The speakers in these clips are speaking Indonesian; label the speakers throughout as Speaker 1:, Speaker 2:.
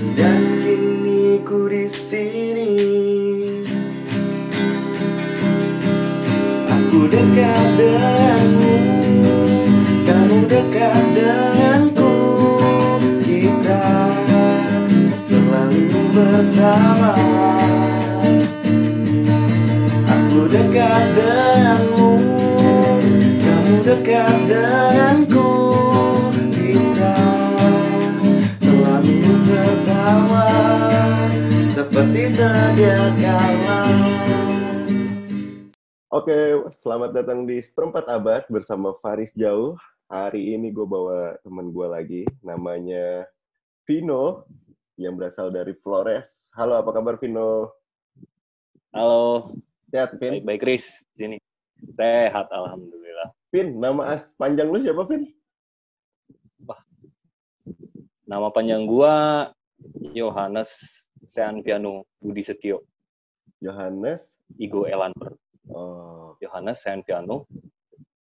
Speaker 1: Dan kini ku di sini. Aku dekat denganmu Kamu dekat denganku. Kita selalu bersama. Aku dekat denganmu Kamu dekat denganku Seperti sedia kala
Speaker 2: Oke, selamat datang di Seperempat Abad bersama Faris Jauh. Hari ini gue bawa teman gue lagi, namanya Vino, yang berasal dari Flores. Halo, apa kabar Vino?
Speaker 3: Halo,
Speaker 2: Sehat, Vin?
Speaker 3: baik-baik Chris di sini. Sehat, alhamdulillah.
Speaker 2: Vin, nama as panjang lu siapa, Vin?
Speaker 3: Nama panjang gua Yohanes Seanviano Budi Setio
Speaker 2: Yohanes.
Speaker 3: Igo Elanor.
Speaker 2: Oh,
Speaker 3: Yohanes Seanviano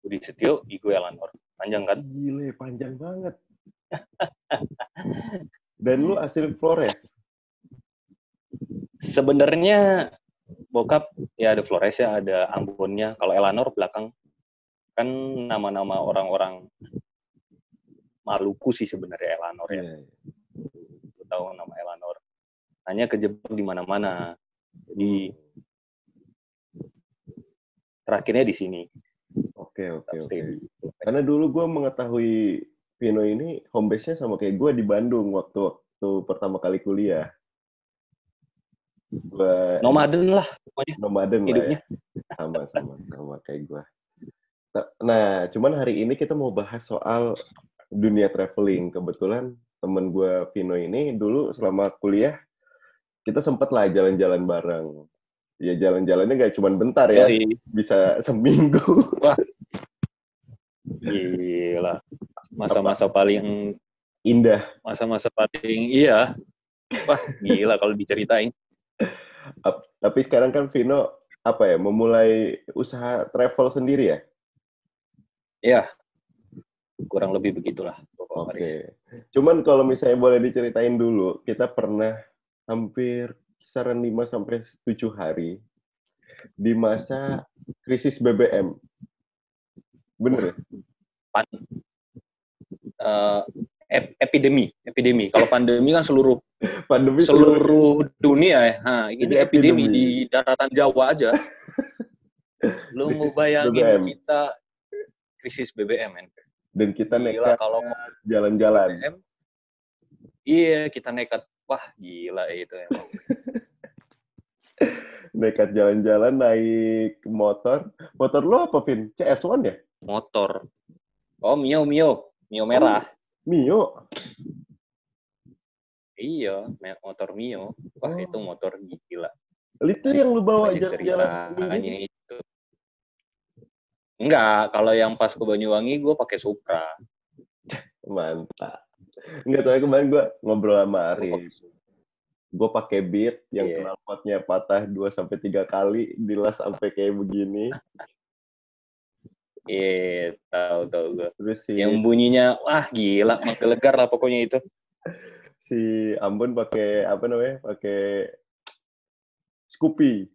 Speaker 3: Budi Setio Igo Elanor. Panjang kan?
Speaker 2: gile, panjang banget. Dan lu asli Flores.
Speaker 3: Sebenarnya bokap ya ada Flores ya, ada Ambonnya. Kalau Elanor belakang kan nama-nama orang-orang Maluku sih sebenarnya Elanor ya.
Speaker 2: Iya, iya.
Speaker 3: Tahu nama Elanor. Hanya kejebak di mana-mana. Jadi terakhirnya di sini.
Speaker 2: Oke, oke, oke.
Speaker 3: Di-
Speaker 2: Karena dulu gue mengetahui Vino ini home base-nya sama kayak gue di Bandung waktu waktu pertama kali kuliah. Gue
Speaker 3: Nomaden lah pokoknya
Speaker 2: nomaden lah ya. Sama, sama, sama kayak gue. Nah, cuman hari ini kita mau bahas soal dunia traveling. Kebetulan temen gue Vino ini dulu selama kuliah kita sempat lah jalan-jalan bareng. Ya jalan-jalannya gak cuma bentar ya, bisa seminggu.
Speaker 3: Gila. Masa-masa paling
Speaker 2: Indah.
Speaker 3: masa-masa paling iya. Wah, gila kalau diceritain.
Speaker 2: Ap- Tapi sekarang kan Vino apa ya memulai usaha travel sendiri ya?
Speaker 3: Iya. Kurang lebih begitulah
Speaker 2: Oke.
Speaker 3: Faris.
Speaker 2: Cuman kalau misalnya boleh diceritain dulu, kita pernah hampir kisaran 5 sampai 7 hari di masa krisis BBM. Bener ya?
Speaker 3: Pan- ep- epidemi, epidemi. Kalau pandemi kan seluruh
Speaker 2: Pandemi
Speaker 3: seluruh dunia ya. Nah, ini epidemi
Speaker 2: epidemi.
Speaker 3: di daratan Jawa aja. Lu mau bayangin
Speaker 2: BBM.
Speaker 3: kita krisis BBM men.
Speaker 2: dan kita
Speaker 3: Gila
Speaker 2: nekat
Speaker 3: kalau
Speaker 2: jalan-jalan.
Speaker 3: Iya, kita nekat. Wah, gila itu emang.
Speaker 2: Nekat jalan-jalan naik motor. Motor lo apa, Vin? CS1 ya?
Speaker 3: Motor. Oh, Mio, Mio. Mio merah.
Speaker 2: Mio.
Speaker 3: Iya, motor Mio. Wah,
Speaker 2: Oh.
Speaker 3: itu motor gila.
Speaker 2: Itu yang lu bawa jalan-jalan
Speaker 3: itu. Enggak, kalau yang pas ke Banyuwangi gue pakai Supra.
Speaker 2: Mantap. Enggak tahu kemarin gue ngobrol sama
Speaker 3: Gua
Speaker 2: Arif.
Speaker 3: pakai Supra.
Speaker 2: gue pakai beat yang
Speaker 3: Iya.
Speaker 2: knalpotnya patah 2 sampai tiga kali dilas sampai kayak begini
Speaker 3: Iya, tahu tahu gue.
Speaker 2: terus si
Speaker 3: Yang bunyinya wah gila, menggelegar lah pokoknya itu.
Speaker 2: si Ambon pakai apa namanya pakai Scoopy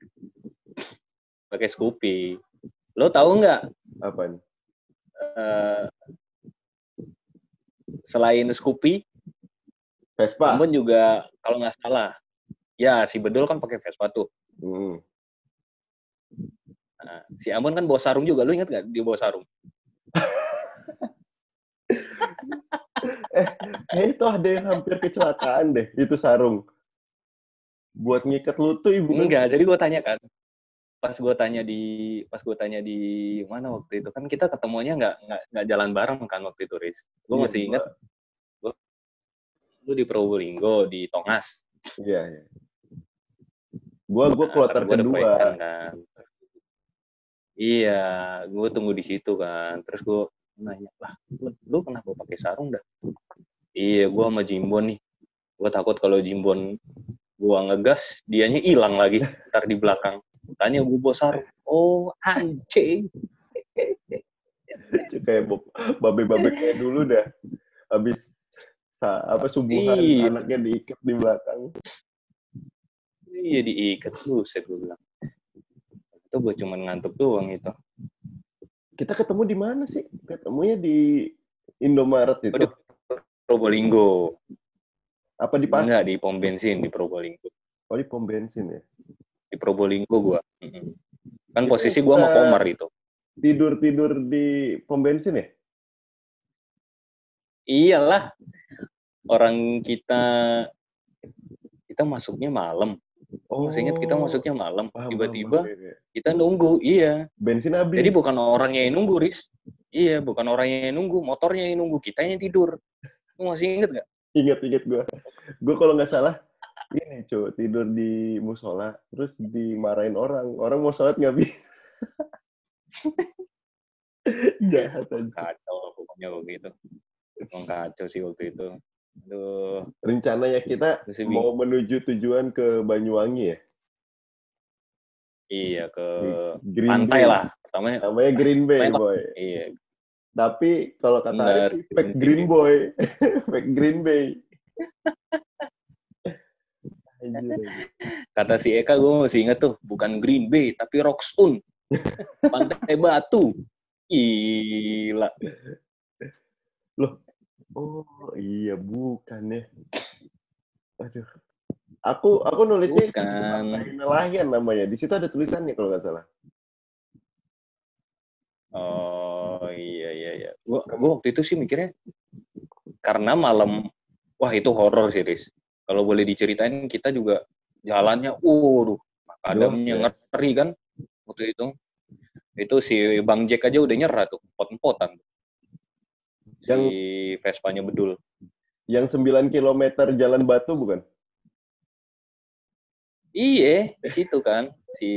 Speaker 3: Pakai Scoopy. Lo tahu nggak
Speaker 2: apa nih
Speaker 3: eh, selain Scoopy,
Speaker 2: Vespa
Speaker 3: Ambon juga kalau nggak salah, ya si Bedul kan pakai Vespa tuh.
Speaker 2: Hmm.
Speaker 3: Nah, si Ambon kan bawa sarung juga. Lu ingat nggak dia bawa sarung?
Speaker 2: eh itu ada yang hampir kecelakaan deh itu sarung buat ngikat lutut ibu?
Speaker 3: Enggak, jadi gue tanya kan. Pas gue tanya di pas gue tanya di mana waktu itu kan kita ketemunya nggak nggak nggak jalan bareng kan waktu itu, Riz. Gue
Speaker 2: Iya,
Speaker 3: masih inget lu di Probolinggo di Tongas.
Speaker 2: iya iya gua gua
Speaker 3: Nah,
Speaker 2: kloter kedua
Speaker 3: kan. Iya, gue tunggu di situ kan. Terus gue nanya, lah, lu, lu kenapa pakai sarung dah? Iya, gue sama Jimbon nih. Gue takut kalau Jimbon gue ngegas, dianya hilang lagi. Ntar di belakang. Tanya gue sarung. Oh, anjing.
Speaker 2: kayak bob- babe-babe kayak dulu dah habis apa subuhan
Speaker 3: Iya.
Speaker 2: anaknya diikat di belakang.
Speaker 3: Iya diikat buset gue bilang. Itu gue cuman ngantuk doang itu.
Speaker 2: Kita ketemu di mana sih? Ketemunya di Indomaret itu.
Speaker 3: Di Probolinggo.
Speaker 2: Apa di pasar?
Speaker 3: Enggak di pom bensin di Probolinggo.
Speaker 2: Oh, di pom bensin ya.
Speaker 3: Di Probolinggo gua. Mm-mm. Kan
Speaker 2: Itu
Speaker 3: posisi gua sama Komar itu.
Speaker 2: Tidur-tidur di pom bensin ya?
Speaker 3: Iyalah. Orang kita kita masuknya malam.
Speaker 2: Oh.
Speaker 3: Masih ingat kita masuknya malam. Tiba-tiba kita nunggu. Iya.
Speaker 2: bensin habis.
Speaker 3: Jadi bukan orangnya yang nunggu, Riz. Iya, bukan orangnya yang nunggu, motornya yang nunggu, kita yang tidur. Lu masih inget gak?
Speaker 2: Ingat ingat gue. Gue kalau nggak salah ini cuy tidur di musola terus dimarahin orang. Orang mau sholat nggak bisa. Jahat aja.
Speaker 3: Kacau pokoknya waktu itu. Emang kacau sih waktu itu. Aduh,
Speaker 2: Rencananya kita
Speaker 3: Masih
Speaker 2: mau menuju tujuan ke Banyuwangi ya.
Speaker 3: iya ke
Speaker 2: Green
Speaker 3: pantai
Speaker 2: Bay.
Speaker 3: lah. Pertamanya,
Speaker 2: Namanya Green Bay boy.
Speaker 3: iya.
Speaker 2: Tapi kalau kata fake
Speaker 3: Green
Speaker 2: Green Boy, Green Bay.
Speaker 3: Kata si Eka, gue masih inget tuh, bukan Green Bay, tapi Rockstone. Pantai Batu. Gila.
Speaker 2: Oh iya bukan ya. Aduh. Aku aku nulisnya
Speaker 3: Bukan.
Speaker 2: Nelayan namanya. Di situ ada tulisannya kalau nggak salah.
Speaker 3: Oh iya iya iya. Gua, gua waktu itu sih mikirnya karena malam wah itu horor sih Riz. Kalau boleh diceritain kita juga jalannya waduh makadamnya
Speaker 2: Duh, ya.
Speaker 3: ngeri kan waktu itu. Itu si Bang Jack aja udah nyerah tuh, pot-potan. Si
Speaker 2: Yang-
Speaker 3: Vespanya bedul.
Speaker 2: Yang 9 km jalan batu bukan?
Speaker 3: Iya, di situ kan si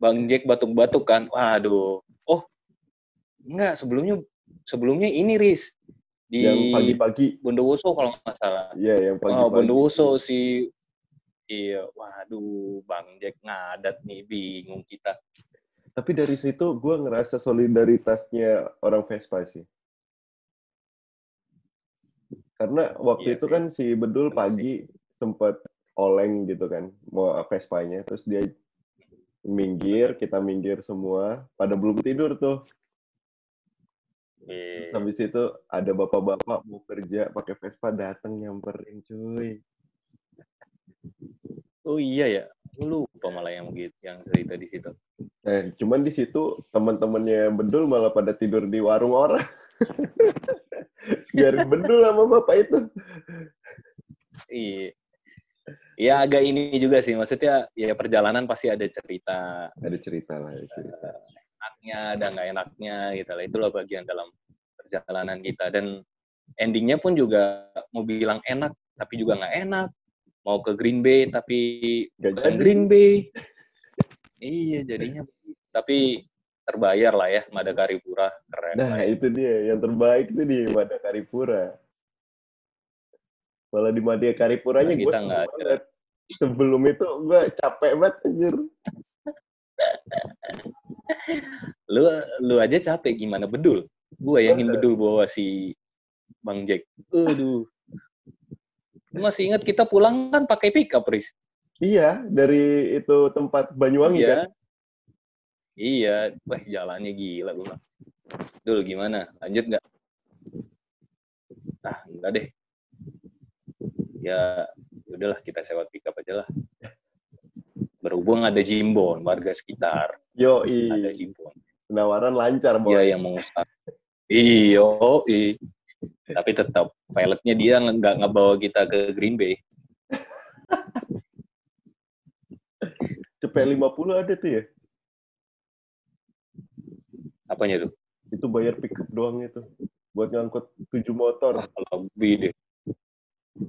Speaker 3: Bang Jack batuk-batuk kan. Waduh. Oh. Enggak, sebelumnya sebelumnya ini Riz di
Speaker 2: Yang pagi-pagi.
Speaker 3: Bondowoso kalau nggak salah.
Speaker 2: Iya, yang
Speaker 3: Oh,
Speaker 2: pagi-pagi.
Speaker 3: Bondowoso si Iya, waduh, Bang Jack ngadat nih, bingung kita.
Speaker 2: Tapi dari situ gue ngerasa solidaritasnya orang Vespa sih. Karena waktu
Speaker 3: Iya
Speaker 2: itu kan si Bedul pagi sempat oleng gitu kan, mau Vespanya, terus dia minggir, kita minggir semua, pada belum tidur tuh.
Speaker 3: Iya.
Speaker 2: Habis itu ada bapak-bapak mau kerja pakai Vespa datang nyamperin cuy.
Speaker 3: Oh iya ya, lupa malah yang gitu, yang cerita di situ.
Speaker 2: Eh, cuman di situ teman-temannya Bedul malah pada tidur di warung orang. Biarin Bedul sama bapak itu.
Speaker 3: Iya. Ya agak ini juga sih, maksudnya ya perjalanan pasti ada cerita
Speaker 2: Ada cerita lah, ada cerita.
Speaker 3: Enaknya dan nggak enaknya gitu lah. Itulah bagian dalam perjalanan kita dan endingnya pun juga mau bilang enak tapi juga nggak enak. Mau ke Green Bay tapi
Speaker 2: jadi.
Speaker 3: Green Bay. iya jadinya. Tapi terbayar lah ya Madakaripura keren.
Speaker 2: Nah,
Speaker 3: lah
Speaker 2: itu dia. Yang terbaik itu di Madakaripura. Malah di Madakaripuranya
Speaker 3: Nah, kita nggak ada.
Speaker 2: Sebelum itu gue capek banget anjir.
Speaker 3: Lu lu aja capek gimana bedul? Gua bayangin bedul bawa si Bang Jack. Aduh. Lu Masih ingat kita pulang kan pakai pickup, Riz?
Speaker 2: Iya, dari itu tempat Banyuwangi kan.
Speaker 3: Iya. Iya, wah jalannya gila gue bilang. Dul gimana? Lanjut nggak? Ah, enggak deh. Ya, udahlah kita sewa pickup aja lah. Berhubung ada Jimbon, warga sekitar.
Speaker 2: Yo,
Speaker 3: Ada Jimbon.
Speaker 2: penawaran lancar, boy.
Speaker 3: Dia yang mengusap. Iyo, i. Tapi tetap, pilotnya dia nggak ngebawa kita ke Green Bay.
Speaker 2: Cepet 50 ada tuh ya.
Speaker 3: Apanya tuh?
Speaker 2: Itu bayar pickup doang itu. Buat ngangkut 7 motor.
Speaker 3: lebih deh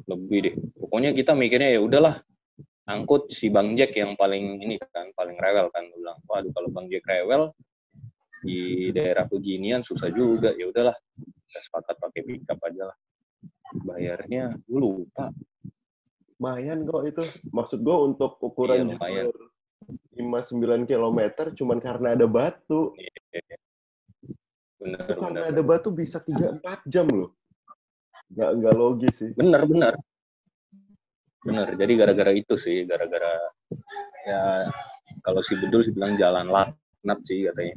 Speaker 3: lebih deh pokoknya kita mikirnya ya udahlah angkut si bang Jack yang paling ini kan paling rewel kan Gua bilang waduh kalau bang Jack rewel di daerah beginian susah juga ya udahlah kita sepakat pakai pickup aja lah bayarnya gue lupa
Speaker 2: Lumayan kok itu. Maksud gue untuk ukuran
Speaker 3: Iya, lumayan.
Speaker 2: jalur 5-9 km cuman karena ada batu.
Speaker 3: bener
Speaker 2: Itu karena
Speaker 3: bener
Speaker 2: ada batu bisa 3-4 jam loh. nggak nggak logis sih
Speaker 3: bener bener bener jadi gara-gara itu sih gara-gara ya kalau si bedul sih bilang jalan laknat sih katanya.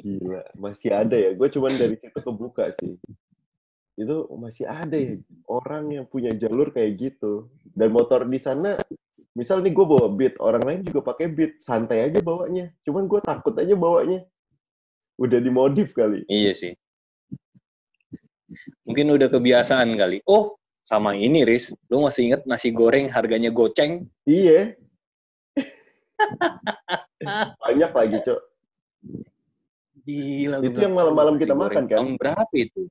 Speaker 2: Gila masih ada ya? Gue cuman dari situ kebuka sih. Itu masih ada ya orang yang punya jalur kayak gitu. Dan motor di sana misal nih gue bawa beat orang lain juga pakai beat santai aja bawanya. Cuman gue takut aja bawanya. Udah dimodif kali.
Speaker 3: Iya sih mungkin udah kebiasaan kali. Oh sama ini Riz. Lu masih inget nasi goreng harganya goceng?
Speaker 2: Iya. Banyak lagi cok.
Speaker 3: Gila
Speaker 2: Itu yang malam-malam kita
Speaker 3: goreng.
Speaker 2: makan, kan?
Speaker 3: tahun berapa itu?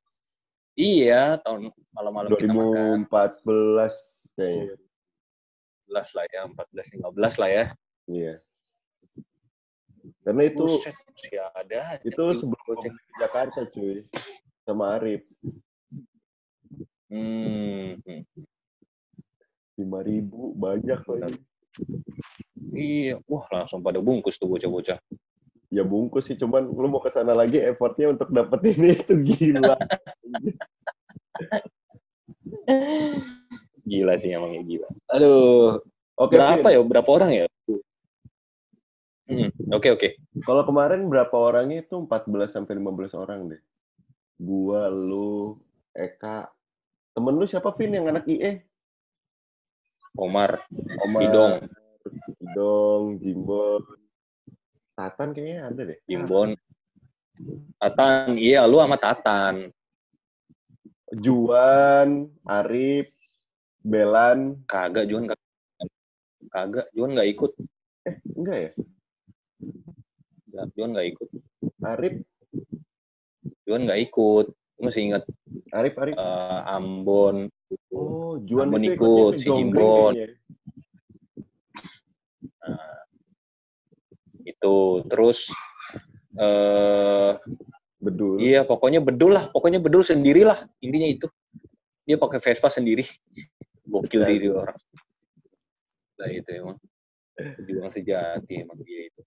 Speaker 3: Iya tahun malam-malam kita makan.
Speaker 2: 2014 kayaknya.
Speaker 3: 14 lah ya 14 15 lah ya.
Speaker 2: Iya. Karena itu
Speaker 3: Buset, masih ada
Speaker 2: itu sebelum ke Jakarta cuy sama Arif
Speaker 3: Hmm,
Speaker 2: lima ribu banyak lagi
Speaker 3: Iya, wah langsung pada bungkus tuh bocah-bocah.
Speaker 2: ya bungkus sih cuman lu mau ke sana lagi effortnya untuk dapetin itu gila
Speaker 3: Gila sih emangnya gila. Aduh,
Speaker 2: oke
Speaker 3: berapa
Speaker 2: Vin.
Speaker 3: ya? Berapa orang ya? Hmm, Oke oke.
Speaker 2: kalau kemarin berapa orangnya itu 14 sampai 15 orang deh gua lu Eka temen lu siapa Vin yang anak IE
Speaker 3: Omar,
Speaker 2: Omar
Speaker 3: Idong,
Speaker 2: Idong Jimbon Tatan kayaknya ada deh
Speaker 3: Jimbon, Tatan. Iya, lu sama Tatan.
Speaker 2: Juan Arif Belan
Speaker 3: Kagak Juan kagak. Kagak, Juan nggak ikut.
Speaker 2: enggak ya
Speaker 3: Nggak, Juan nggak ikut.
Speaker 2: Arif
Speaker 3: Juan nggak ikut. Lu Masih ingat
Speaker 2: Arif Arif
Speaker 3: eh, Ambon.
Speaker 2: oh Juan
Speaker 3: Ambon
Speaker 2: itu
Speaker 3: ikut,
Speaker 2: ikutnya
Speaker 3: si Jimbon.
Speaker 2: kayaknya.
Speaker 3: Nah, itu terus eh
Speaker 2: Bedul
Speaker 3: Iya, pokoknya bedul lah. Pokoknya bedul sendirilah. Intinya itu. Dia pakai Vespa sendiri. Gokil diri orang. Nah itu emang. Juang sejati emang dia itu.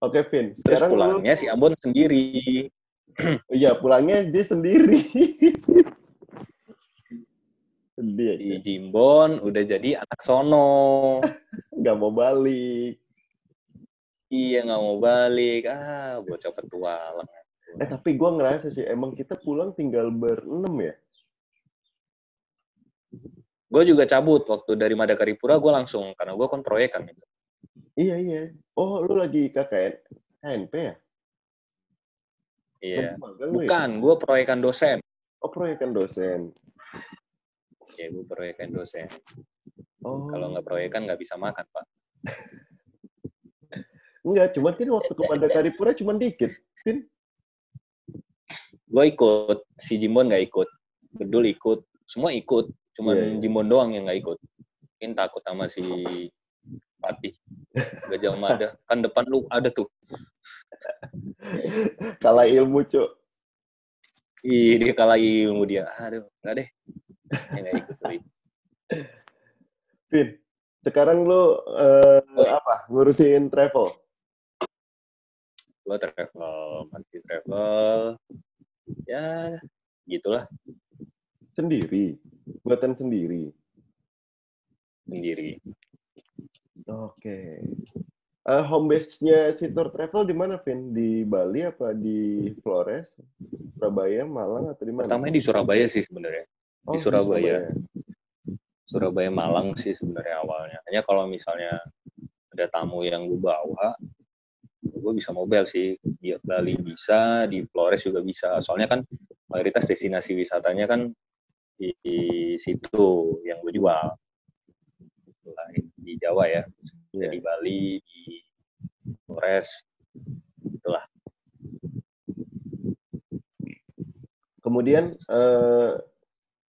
Speaker 2: oke Vin
Speaker 3: Terus
Speaker 2: sekarang lu
Speaker 3: pulangnya si Ambon sendiri.
Speaker 2: iya pulangnya dia sendiri sedih
Speaker 3: Di. Jimbon udah jadi anak sono.
Speaker 2: nggak mau balik
Speaker 3: iya nggak mau balik. Ah, bocah petualang.
Speaker 2: eh tapi gua ngerasa sih emang kita pulang tinggal berenam ya
Speaker 3: Gue juga cabut waktu dari Madakaripura gue langsung karena gue kan proyek kan.
Speaker 2: iya iya oh lu lagi KKN KNP ya
Speaker 3: Iya.
Speaker 2: Magang lu ya?
Speaker 3: Bukan, gue proyekan dosen.
Speaker 2: oh proyekan dosen
Speaker 3: Iya, gue proyekan dosen.
Speaker 2: oh
Speaker 3: Kalau nggak proyekan nggak bisa makan, Pak.
Speaker 2: enggak cuman kan waktu ke Madakaripura cuman dikit Vin
Speaker 3: gue ikut si Jimbon nggak ikut Bedul ikut semua ikut cuman
Speaker 2: Iya, iya.
Speaker 3: Jimbon doang yang nggak ikut mungkin takut sama si Fatih Gajah Mada kan depan lu ada tuh
Speaker 2: kalah ilmu cuk.
Speaker 3: Ih dia kalah ilmu dia. Aduh nggak deh. Dia nggak ikut tuh
Speaker 2: Vin sekarang lu
Speaker 3: Oh, iya.
Speaker 2: apa? Ngurusin travel?
Speaker 3: Gue travel masih travel. Ya gitulah.
Speaker 2: Sendiri? Buatan sendiri?
Speaker 3: Sendiri.
Speaker 2: Oke. Eh, home base-nya Sitor Travel di mana, Vin? Di Bali apa di Flores? Surabaya, Malang atau di mana?
Speaker 3: pertamanya di Surabaya sih sebenarnya
Speaker 2: Oh,
Speaker 3: di Surabaya. Surabaya Malang sih sebenarnya awalnya. Hanya kalau misalnya ada tamu yang gue bawa, gue bisa mobile sih. Di Bali bisa, di Flores juga bisa. Soalnya kan mayoritas destinasi wisatanya kan di, di situ yang gue jual. Selain di Jawa ya,
Speaker 2: Iya.
Speaker 3: di Bali, di Flores, itulah.
Speaker 2: Kemudian eh,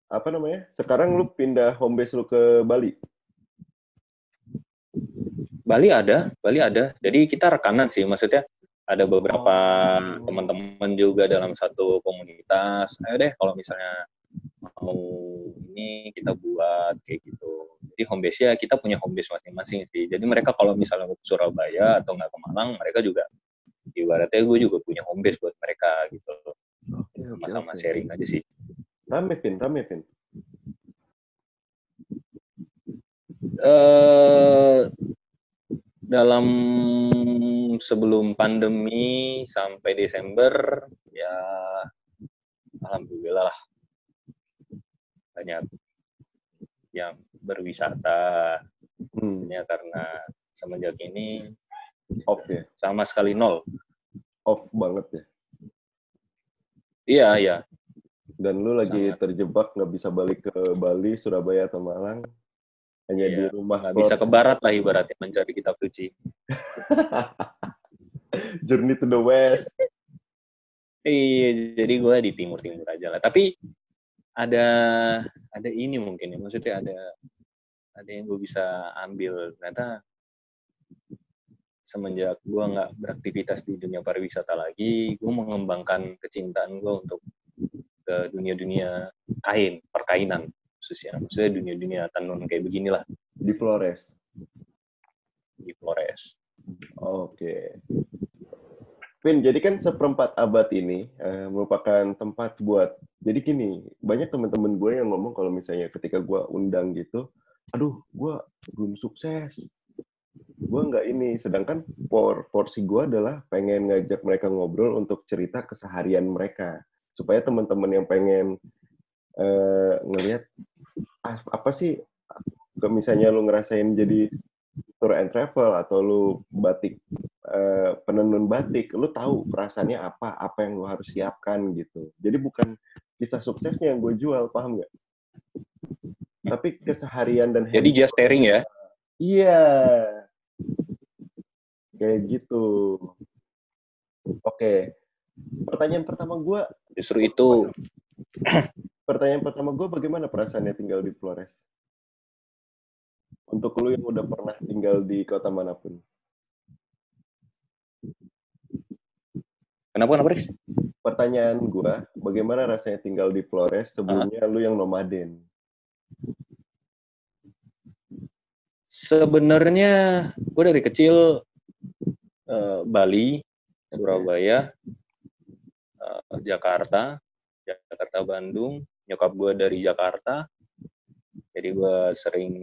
Speaker 2: apa namanya? Sekarang lu pindah home base lu ke Bali.
Speaker 3: Bali ada, Bali ada. Jadi kita rekanan sih, maksudnya ada beberapa
Speaker 2: Oh.
Speaker 3: teman-teman juga dalam satu komunitas. Ayo deh kalau misalnya mau ini kita buat kayak gitu. Jadi home base ya kita punya home base masing-masing sih. Jadi mereka kalau misalnya ke Surabaya atau nggak ke Malang, mereka juga ibaratnya gue juga punya home base buat mereka gitu. sama-sama
Speaker 2: oke.
Speaker 3: sharing aja sih.
Speaker 2: Rame, Vin, rame, Vin.
Speaker 3: eh dalam sebelum pandemi sampai Desember ya alhamdulillah lah banyak yang berwisata
Speaker 2: Hmm,
Speaker 3: ya karena semenjak ini
Speaker 2: off ya,
Speaker 3: sama sekali nol.
Speaker 2: off banget ya.
Speaker 3: Iya iya
Speaker 2: Dan lu lagi
Speaker 3: Sangat.
Speaker 2: terjebak nggak bisa balik ke Bali, Surabaya atau Malang, hanya
Speaker 3: Iya,
Speaker 2: di rumah.
Speaker 3: nggak bisa ke barat lah ibaratnya mencari kitab suci.
Speaker 2: Journey to the West.
Speaker 3: Iya jadi gue di timur timur aja lah. Tapi ada ada ini mungkin ya maksudnya ada ada yang gue bisa ambil ternyata semenjak gue nggak beraktivitas di dunia pariwisata lagi gue mengembangkan kecintaan gue untuk ke dunia-dunia kain perkainan khususnya maksudnya dunia-dunia tenun kayak beginilah
Speaker 2: Di Flores.
Speaker 3: di Flores
Speaker 2: Oke. Vin, jadi kan seperempat abad ini eh, merupakan tempat buat. Jadi gini, banyak teman-teman gue yang ngomong kalau misalnya ketika gue undang gitu, aduh, gue belum sukses. Gue nggak ini. Sedangkan por porsi gue adalah pengen ngajak mereka ngobrol untuk cerita keseharian mereka. Supaya teman-teman yang pengen eh, ngelihat ah, apa sih, misalnya lu ngerasain jadi tour and travel atau lu batik eh, penenun batik, lu tahu perasaannya apa, apa yang lu harus siapkan gitu. Jadi bukan kisah suksesnya yang gue jual, paham nggak? Tapi keseharian dan
Speaker 3: jadi just sharing ya
Speaker 2: Iya. Kayak gitu. Oke. Pertanyaan pertama gue,
Speaker 3: justru itu
Speaker 2: pertanyaan pertama gue bagaimana perasaannya tinggal di Flores? Untuk lu yang udah pernah tinggal di kota mana pun.
Speaker 3: kenapa kenapa Riz?
Speaker 2: Pertanyaan gue, bagaimana rasanya tinggal di Flores sebelumnya lu yang nomaden?
Speaker 3: Sebenarnya gue dari kecil eh, Bali, Surabaya, eh, Jakarta, Jakarta Bandung, nyokap gue dari Jakarta, jadi gue sering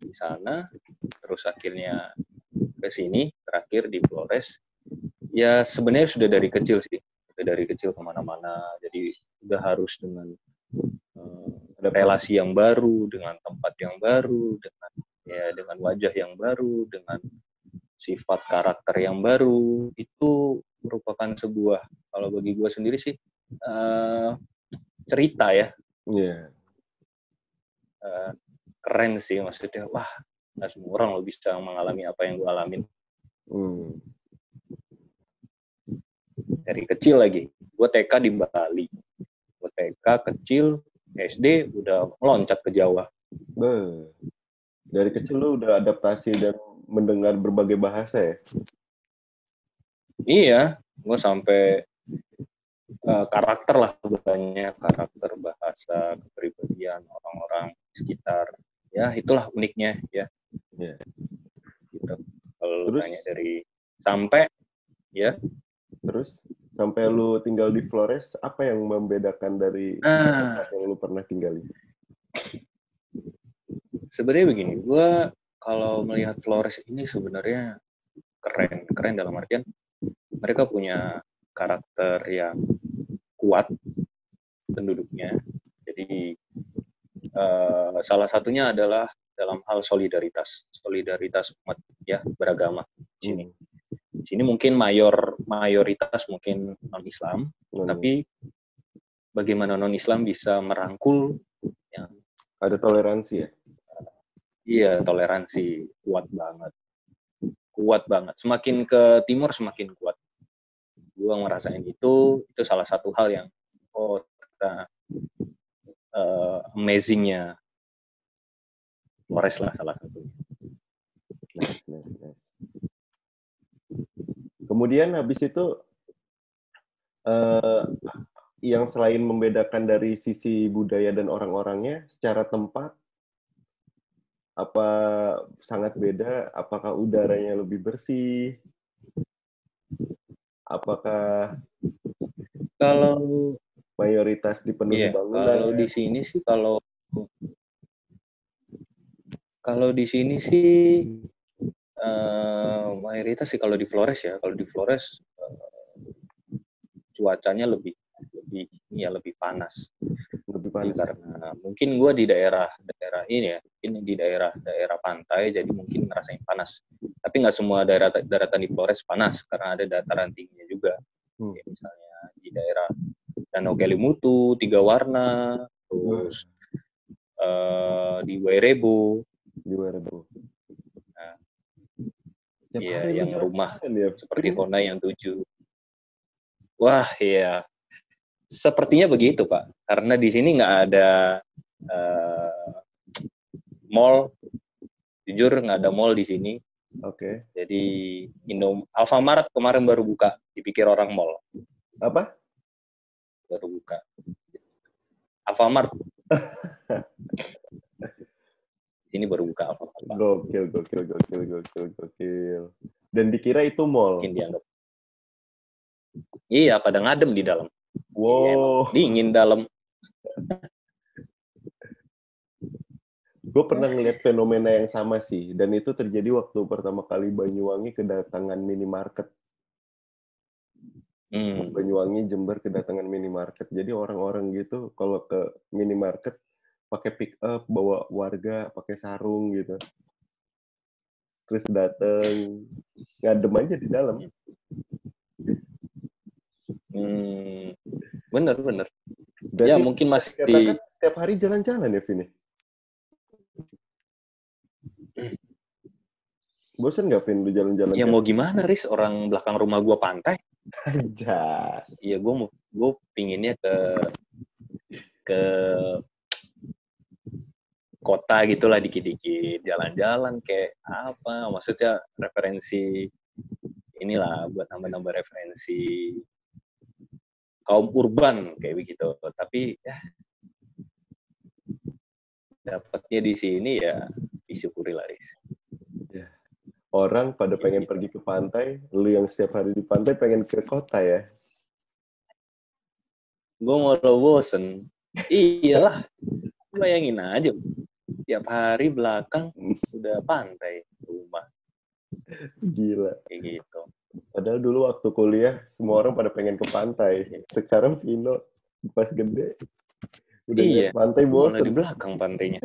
Speaker 3: di sana, terus akhirnya ke sini, terakhir di Flores. Ya sebenarnya sudah dari kecil sih, sudah dari kecil ke mana-mana, jadi udah harus dengan
Speaker 2: Ada
Speaker 3: relasi yang baru, dengan tempat yang baru, dengan ya dengan wajah yang baru, dengan sifat karakter yang baru, itu merupakan sebuah kalau bagi gue sendiri sih eh, cerita ya
Speaker 2: Iya.
Speaker 3: Eh, keren sih maksudnya wah nggak semua orang lo bisa mengalami apa yang gue alamin
Speaker 2: Hmm.
Speaker 3: dari kecil lagi gue TK di Bali gue TK kecil SD udah meloncat ke Jawa
Speaker 2: Beuh. Dari kecil lu udah adaptasi dan mendengar berbagai bahasa ya?
Speaker 3: iya gue sampai eh, karakter lah banyak karakter bahasa kepribadian orang-orang sekitar ya itulah uniknya ya
Speaker 2: Iya.
Speaker 3: gitu kalau
Speaker 2: Terus?
Speaker 3: tanya dari sampai ya
Speaker 2: Terus sampai lu tinggal di Flores, apa yang membedakan dari
Speaker 3: Ah.
Speaker 2: tempat yang lu pernah tinggali?
Speaker 3: sebenarnya begini, gue kalau melihat Flores ini sebenarnya keren, keren dalam artian mereka punya karakter yang kuat penduduknya. Jadi eh, salah satunya adalah dalam hal solidaritas, solidaritas umat ya beragama di sini. Di sini mungkin mayor mayoritas mungkin non Islam,
Speaker 2: Hmm.
Speaker 3: tapi bagaimana non Islam bisa merangkul
Speaker 2: ada toleransi ya?
Speaker 3: Iya, toleransi kuat banget. Kuat banget. Semakin ke timur semakin kuat. Gua ngerasain itu, itu salah satu hal yang oh ternyata eh, amazingnya Flores lah salah satunya.
Speaker 2: Nice, nice, nice. Kemudian habis itu eh, yang selain membedakan dari sisi budaya dan orang-orangnya, secara tempat apa sangat beda? Apakah udaranya lebih bersih? Apakah
Speaker 3: Kalau
Speaker 2: mayoritas dipenuhi
Speaker 3: Iya,
Speaker 2: bangunan.
Speaker 3: kalau di sini sih kalau kalau di sini sih eh, mayoritas sih kalau di Flores ya, kalau di Flores eh, cuacanya lebih lebih ya lebih panas.
Speaker 2: lebih
Speaker 3: Jadi
Speaker 2: panas.
Speaker 3: karena mungkin gua di daerah daerah ini ya, mungkin di daerah daerah pantai jadi mungkin ngerasain panas. Tapi nggak semua daerah daratan di Flores panas karena ada dataran tingginya juga.
Speaker 2: Hmm.
Speaker 3: Kayak misalnya di daerah Danau Kelimutu, Tiga Warna, terus eh, di Wairebo,
Speaker 2: di Werebo.
Speaker 3: Nah, iya,
Speaker 2: lu
Speaker 3: yang rumah
Speaker 2: jalan ya.
Speaker 3: seperti Kona yang tujuh. Wah, iya. Sepertinya begitu, Pak. Karena di sini nggak ada eh, mall. Jujur nggak ada mall di sini.
Speaker 2: Oke.
Speaker 3: Jadi Indo Alfamart kemarin baru buka. Dipikir orang mall.
Speaker 2: Apa?
Speaker 3: Baru buka. Alfamart. ini baru buka Alfamart.
Speaker 2: Gokil, gokil, gokil, gokil, gokil. Dan dikira itu mall.
Speaker 3: Mungkin dianggap. Iya, pada ngadem di dalam. Iya,
Speaker 2: Wow.
Speaker 3: dingin dalam.
Speaker 2: Gue pernah ngeliat fenomena yang sama sih. Dan itu terjadi waktu pertama kali Banyuwangi kedatangan minimarket.
Speaker 3: Hmm.
Speaker 2: Banyuwangi, Jember kedatangan minimarket. Jadi orang-orang gitu kalau ke minimarket pakai pick up, bawa warga, pakai sarung gitu. Terus dateng, ngadem aja di dalam.
Speaker 3: Hmm, bener bener.
Speaker 2: Berarti
Speaker 3: Ya mungkin masih di
Speaker 2: setiap hari jalan-jalan ya, Vini? Bosan nggak, Vin, lu jalan-jalan?
Speaker 3: ya mau gimana Riz orang belakang rumah gua pantai.
Speaker 2: Aja.
Speaker 3: Iya gua mau gua pinginnya ke ke kota gitulah dikit-dikit jalan-jalan kayak apa maksudnya referensi inilah buat nambah-nambah referensi kaum urban kayak begitu tapi ya dapatnya di sini ya disyukuri lah Riz.
Speaker 2: Orang pada
Speaker 3: Iya,
Speaker 2: pengen
Speaker 3: gitu.
Speaker 2: pergi ke pantai, lu yang setiap hari di pantai pengen ke kota ya?
Speaker 3: gue mau lo bosen iyalah bayangin aja tiap hari belakang udah pantai rumah
Speaker 2: Gila.
Speaker 3: kayak gitu
Speaker 2: Padahal dulu waktu kuliah, semua orang pada pengen ke pantai. Sekarang Vino pas gede, udah
Speaker 3: Iya.
Speaker 2: pantai
Speaker 3: malah di
Speaker 2: bosen.
Speaker 3: belakang pantainya.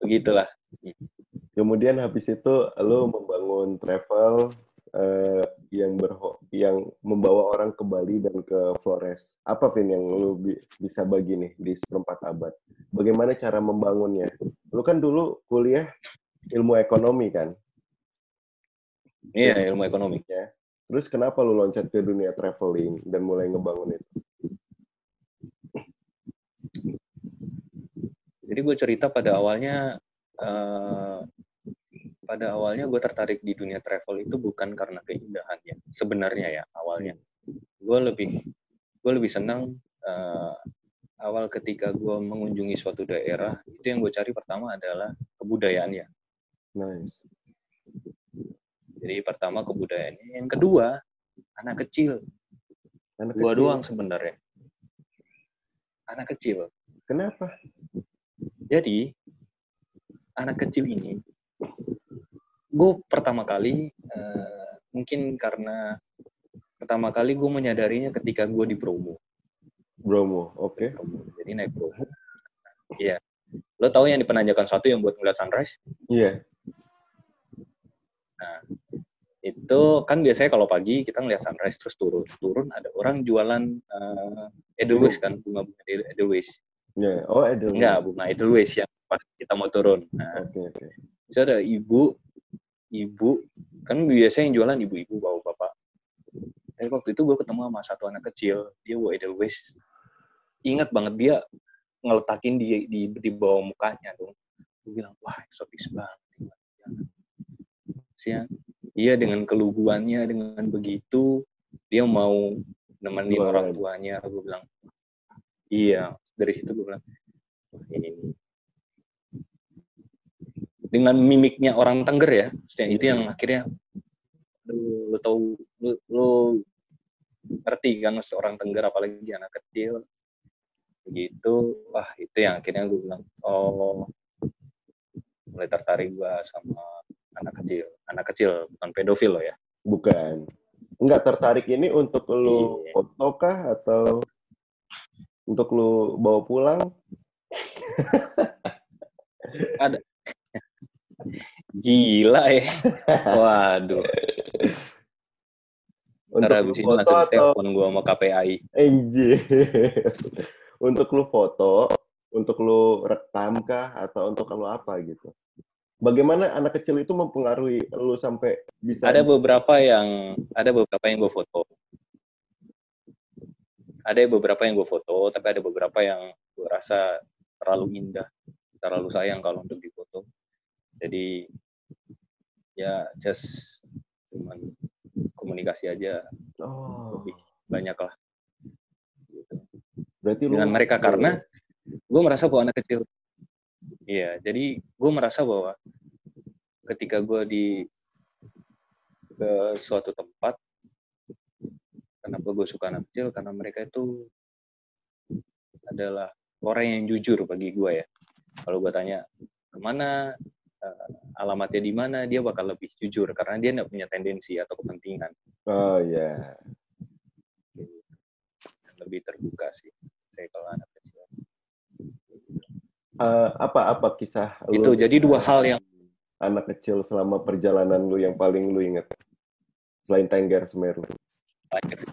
Speaker 3: Begitulah
Speaker 2: Kemudian habis itu lu membangun travel eh, yang berho yang membawa orang ke Bali dan ke Flores. Apa Vin yang lu bi- bisa bagi nih di seperempat abad? Bagaimana cara membangunnya? Lu kan dulu kuliah ilmu ekonomi kan?
Speaker 3: iya ilmu ekonomi
Speaker 2: Terus kenapa lu loncat ke dunia traveling dan mulai ngebangun itu?
Speaker 3: Jadi gue cerita pada awalnya eh, pada awalnya gue tertarik di dunia travel itu bukan karena keindahannya sebenarnya ya awalnya gue lebih gue lebih senang eh, awal ketika gue mengunjungi suatu daerah itu yang gue cari pertama adalah kebudayaannya
Speaker 2: Nice.
Speaker 3: jadi pertama kebudayaannya yang kedua anak kecil
Speaker 2: Anak kecil.
Speaker 3: doang sebenarnya anak kecil
Speaker 2: Kenapa?
Speaker 3: Jadi anak kecil ini, gue pertama kali eh, mungkin karena pertama kali gue menyadarinya ketika gue di promo.
Speaker 2: Bromo, oke.
Speaker 3: Promo. Jadi naik promo. Iya. Lo tahu yang di penanjakan satu yang buat ngeliat sunrise?
Speaker 2: Iya.
Speaker 3: Itu kan biasanya kalau pagi kita ngeliat sunrise terus turun. Turun ada orang jualan eh, Edelweiss kan, bunga-bunga Edelweiss.
Speaker 2: Iya. Oh, ada.
Speaker 3: Enggak, bunga Edelweiss yang pas kita mau turun. Nah,
Speaker 2: Oke, oke.
Speaker 3: Terus ada ibu, ibu kan biasanya yang jualan ibu-ibu bawa bapak. Tapi waktu itu gue ketemu sama satu anak kecil, dia bawa Edelweiss. Ingat banget dia ngeletakin di di, di bawah mukanya dong. Gue bilang, wah eksotis banget. Terus ya, dia dengan keluguannya, dengan begitu, dia mau nemenin orang tuanya. Gue bilang, iya. Dari situ gue bilang, wah ini dengan mimiknya orang Tengger ya, maksudnya itu yang akhirnya lu, lu tahu lu, lu ngerti kan seorang tengger apalagi anak kecil. Begitu wah itu yang akhirnya gue bilang oh mulai tertarik gue sama anak kecil. Anak kecil bukan pedofil loh ya.
Speaker 2: Bukan. Enggak tertarik ini untuk lu
Speaker 3: Iya.
Speaker 2: foto kah atau untuk lu bawa pulang?
Speaker 3: gila ya waduh
Speaker 2: Untuk
Speaker 3: ntar habis ini
Speaker 2: foto
Speaker 3: langsung
Speaker 2: atau
Speaker 3: telepon gue sama KPAI
Speaker 2: Anjir. untuk lu foto, untuk lu rekam kah atau untuk lu apa gitu? Bagaimana anak kecil itu mempengaruhi lu sampai bisa
Speaker 3: ada beberapa yang ada beberapa yang gue foto ada beberapa yang gue foto tapi ada beberapa yang gue rasa terlalu indah terlalu sayang kalau untuk difoto. Jadi ya just cuman komunikasi aja.
Speaker 2: Oh,
Speaker 3: lebih banyak lah. Gitu.
Speaker 2: berarti lu
Speaker 3: dengan mereka karena gue merasa bahwa anak kecil. Iya jadi gue merasa bahwa ketika gue di ke suatu tempat kenapa gue suka anak kecil? Karena mereka itu adalah orang yang jujur bagi gue ya. Kalau gue tanya ke mana eh, alamatnya di mana? Dia bakal lebih jujur karena dia nggak punya tendensi atau kepentingan.
Speaker 2: Oh ya.
Speaker 3: yang lebih terbuka sih saya kalau anak kecil.
Speaker 2: Eh, apa apa kisah lu
Speaker 3: itu jadi dua hal yang
Speaker 2: anak kecil selama perjalanan lu yang paling lu inget selain Tengger Semeru?
Speaker 3: Banyak sih.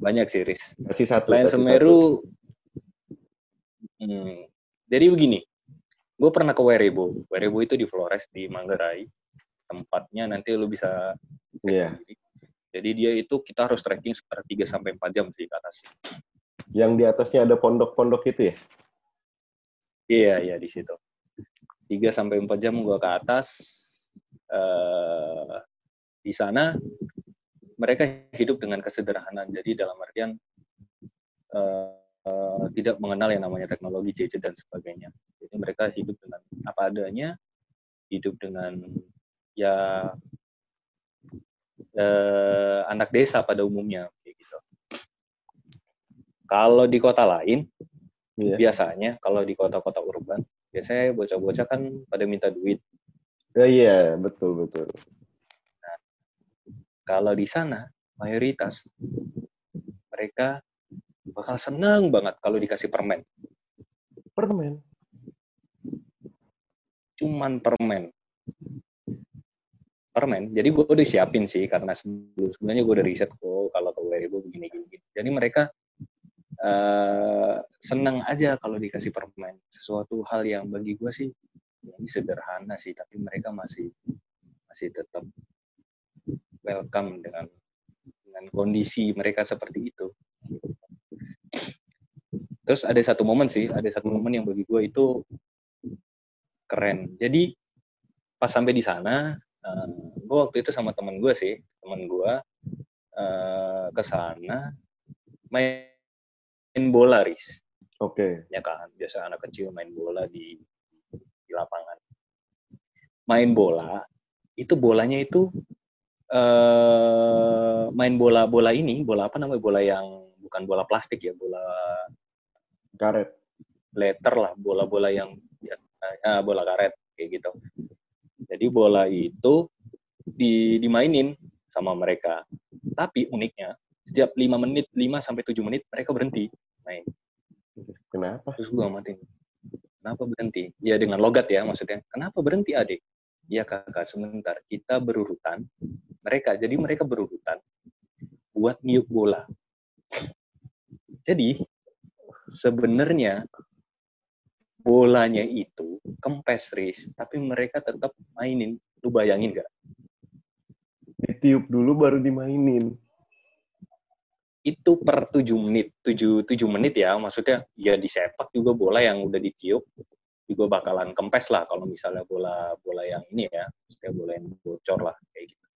Speaker 3: banyak sih Riz
Speaker 2: Kasih satu. Kasih
Speaker 3: Semeru, hmm, jadi begini, gue pernah ke Werebo. Werebo itu di Flores di Manggarai. Tempatnya nanti lu bisa.
Speaker 2: Iya.
Speaker 3: sendiri. Jadi dia itu kita harus trekking sekitar 3 sampai 4 jam sih ke atas.
Speaker 2: Yang di atasnya ada pondok-pondok itu ya?
Speaker 3: Iya, iya di situ. 3 sampai 4 jam gua ke atas. Eh di sana mereka hidup dengan kesederhanaan. Jadi dalam artian eh, eh, tidak mengenal yang namanya teknologi gadget dan sebagainya. Jadi mereka hidup dengan apa adanya, hidup dengan ya eh, anak desa pada umumnya kayak gitu. Kalau di kota lain
Speaker 2: Iya.
Speaker 3: biasanya kalau di kota-kota urban biasanya bocah-bocah kan pada minta duit
Speaker 2: Ya, iya, betul betul.
Speaker 3: Kalau di sana mayoritas mereka bakal seneng banget kalau dikasih permen.
Speaker 2: Permen.
Speaker 3: cuman permen. Permen. Jadi gue udah siapin sih karena sebelum sebenarnya gue udah riset kok kalau ke Weibo begini gini jadi mereka eh seneng aja kalau dikasih permen. Sesuatu hal yang bagi gue sih ya ini sederhana sih tapi mereka masih masih tetap welcome dengan dengan kondisi mereka seperti itu. Terus ada satu momen sih ada satu momen yang bagi gue itu keren. Jadi pas sampai di sana eh, gue waktu itu sama temen gue sih temen gue eh, ke sana main bola ris
Speaker 2: Oke.
Speaker 3: ya kan biasa anak kecil main bola di di lapangan. Main bola itu bolanya itu eh main bola bola ini bola apa namanya? Bola yang bukan bola plastik ya bola
Speaker 2: Karet.
Speaker 3: letter lah bola-bola yang ah, bola karet kayak gitu. Jadi bola itu di, dimainin sama mereka. Tapi uniknya setiap lima menit 5 sampai 7 menit mereka berhenti main.
Speaker 2: Kenapa?
Speaker 3: terus gue amatin kenapa berhenti? Ya dengan logat ya maksudnya. Kenapa berhenti adik ya kakak sebentar. Kita berurutan. Mereka jadi mereka berurutan buat niup bola. Jadi sebenarnya bolanya itu kempes ris tapi mereka tetap mainin. Lu bayangin gak
Speaker 2: Ditiup dulu baru dimainin.
Speaker 3: itu per 7 menit. 7 7 menit ya. Maksudnya ya di sepak juga bola yang udah ditiup juga bakalan kempes lah kalau misalnya bola bola yang ini ya maksudnya bola yang bocor lah kayak gitu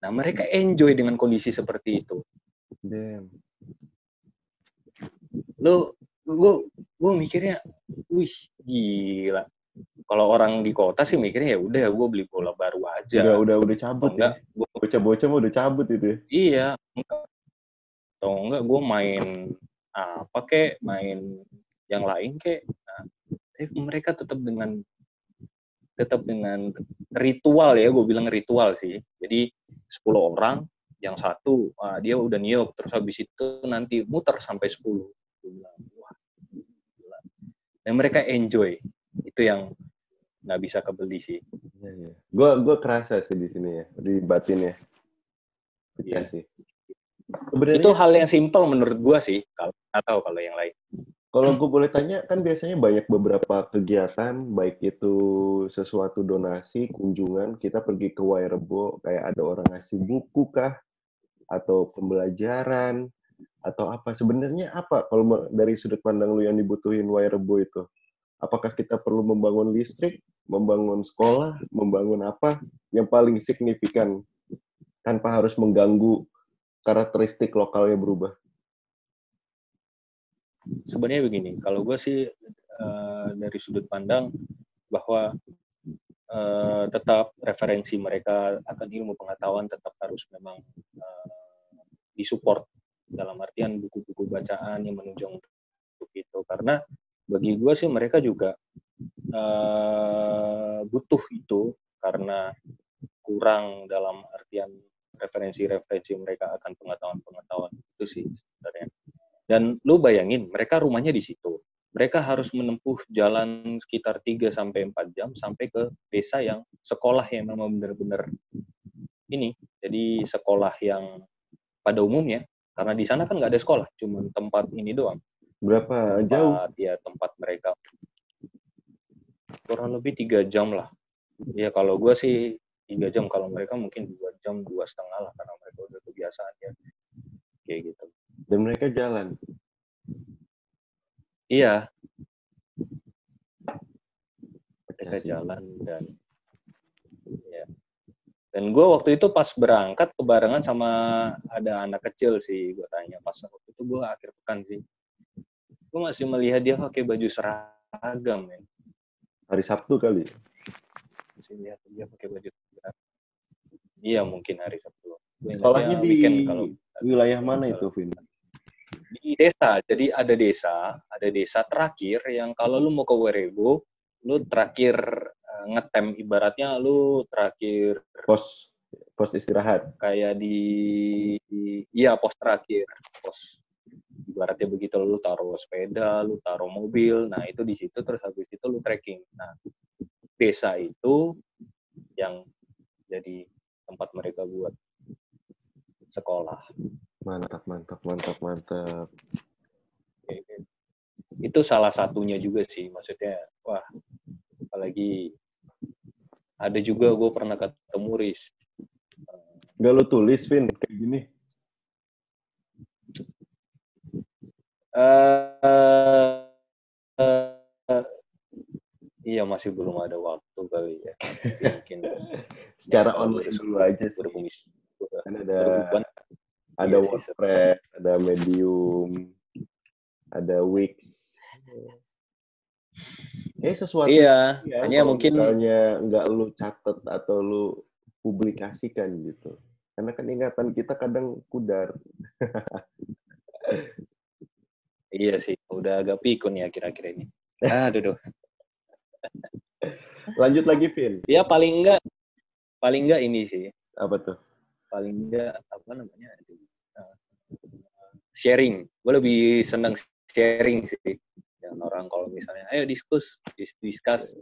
Speaker 3: nah mereka enjoy dengan kondisi seperti itu
Speaker 2: Damn.
Speaker 3: lu gue gue mikirnya wih gila kalau orang di kota sih mikirnya ya udah gue beli bola baru aja
Speaker 2: Udah udah udah cabut
Speaker 3: enggak
Speaker 2: ya. Bocah-bocah mah udah cabut itu ya.
Speaker 3: iya enggak. atau enggak gue main apa kek main yang lain kek nah, tapi mereka tetap dengan tetap dengan ritual ya gue bilang ritual sih jadi 10 orang yang satu ah, dia udah niup terus habis itu nanti muter sampai 10 gue bilang wah gila. dan mereka enjoy itu yang nggak bisa kebeli sih
Speaker 2: Iya, iya. Gue gue kerasa sih di sini ya, di batin ya.
Speaker 3: Iya.
Speaker 2: sih. Sebenarnya
Speaker 3: itu hal yang simpel menurut gua sih kalau atau kalau yang lain
Speaker 2: kalau gue boleh tanya, kan biasanya banyak beberapa kegiatan, baik itu sesuatu donasi, kunjungan, kita pergi ke Wairebo, kayak ada orang ngasih buku kah, atau pembelajaran, atau apa. Sebenarnya apa kalau dari sudut pandang lu yang dibutuhin Wairebo itu? Apakah kita perlu membangun listrik, membangun sekolah, membangun apa yang paling signifikan tanpa harus mengganggu karakteristik lokalnya berubah?
Speaker 3: Sebenarnya begini kalau gue sih eh, dari sudut pandang bahwa eh, tetap referensi mereka akan ilmu pengetahuan tetap harus memang eh, disupport dalam artian buku-buku bacaan yang menunjang untuk itu karena bagi gue sih mereka juga eh, butuh itu karena kurang dalam artian referensi-referensi mereka akan pengetahuan-pengetahuan itu sih sebenarnya. Dan lu bayangin, mereka rumahnya di situ. Mereka harus menempuh jalan sekitar 3 sampai 4 jam sampai ke desa yang sekolah yang memang benar-benar ini. Jadi sekolah yang pada umumnya karena di sana kan nggak ada sekolah, cuma tempat ini doang.
Speaker 2: Berapa jauh?
Speaker 3: Tempat ya tempat mereka kurang lebih tiga jam lah. Ya kalau gue sih tiga jam, kalau mereka mungkin dua jam dua setengah lah karena mereka udah kebiasaan ya kayak gitu.
Speaker 2: Dan mereka jalan.
Speaker 3: Iya. Mereka
Speaker 2: Asik.
Speaker 3: jalan dan ya. Dan gue waktu itu pas berangkat kebarengan sama ada anak kecil sih, gue tanya pas waktu itu gue akhir pekan sih. Gue masih melihat dia pakai baju seragam ya.
Speaker 2: Hari Sabtu kali.
Speaker 3: Masih lihat dia pakai baju seragam. Iya mungkin hari Sabtu.
Speaker 2: Sekolahnya di
Speaker 3: kalau
Speaker 2: wilayah mana itu, Vin?
Speaker 3: Di desa. Jadi ada desa, ada desa terakhir yang kalau lu mau ke Werebo, lu terakhir eh, ngetem ibaratnya lu terakhir
Speaker 2: Pos pos istirahat.
Speaker 3: kayak di, di iya pos terakhir, pos ibaratnya begitu lu taruh sepeda, lu taruh mobil, nah itu di situ terus habis itu lu trekking. Nah, desa itu yang jadi tempat mereka buat sekolah.
Speaker 2: Mantap, mantap, mantap, mantap.
Speaker 3: itu salah satunya juga sih maksudnya wah apalagi ada juga gue pernah ketemu Riz
Speaker 2: Nggak lu tulis, Vin, kayak gini.
Speaker 3: eh eh, iya masih belum ada waktu kali ya mungkin
Speaker 2: Secara online dulu aja sih. Kan ada
Speaker 3: berhubungan
Speaker 2: ada
Speaker 3: Iya sih,
Speaker 2: WordPress, ada Medium, ada Wix. Eh sesuatu
Speaker 3: iya
Speaker 2: ya,
Speaker 3: hanya mungkin
Speaker 2: misalnya nggak lu catet atau lu publikasikan gitu. Karena kan ingatan kita kadang pudar.
Speaker 3: iya sih udah agak pikun ya kira-kira ini aduh duh.
Speaker 2: Lanjut lagi, Vin.
Speaker 3: ya paling enggak paling enggak ini sih
Speaker 2: Apa tuh?
Speaker 3: Paling enggak apa namanya itu, uh, sharing gue lebih senang sharing sih dan orang kalau misalnya ayo diskus dis discuss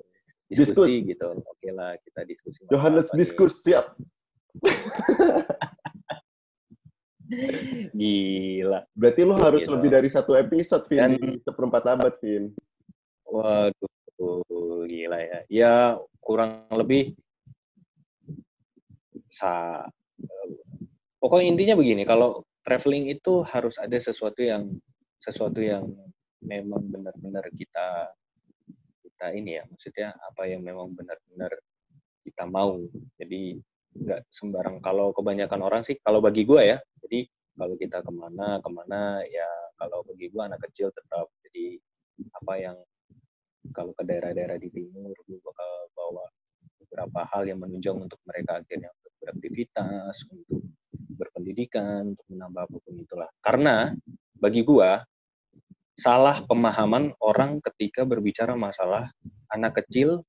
Speaker 3: diskusi gitu oke lah kita diskusi
Speaker 2: Johannes
Speaker 3: nih.
Speaker 2: diskus siap.
Speaker 3: gila
Speaker 2: Berarti lu harus
Speaker 3: Gitu.
Speaker 2: lebih dari satu episode, Vin.
Speaker 3: Dan-
Speaker 2: Seperempat abad, Vin.
Speaker 3: waduh gila ya ya kurang lebih sa pokoknya intinya begini kalau traveling itu harus ada sesuatu yang sesuatu yang memang benar-benar kita kita ini ya maksudnya apa yang memang benar-benar kita mau. Jadi nggak sembarang kalau kebanyakan orang sih kalau bagi gue ya jadi kalau kita ke mana ke mana ya kalau bagi gue anak kecil tetap jadi apa yang kalau ke daerah-daerah di timur gue bakal bawa beberapa hal yang menunjang untuk mereka akhirnya beraktivitas untuk pendidikan, untuk menambah apa pun itulah. Karena bagi gua salah pemahaman orang ketika berbicara masalah anak kecil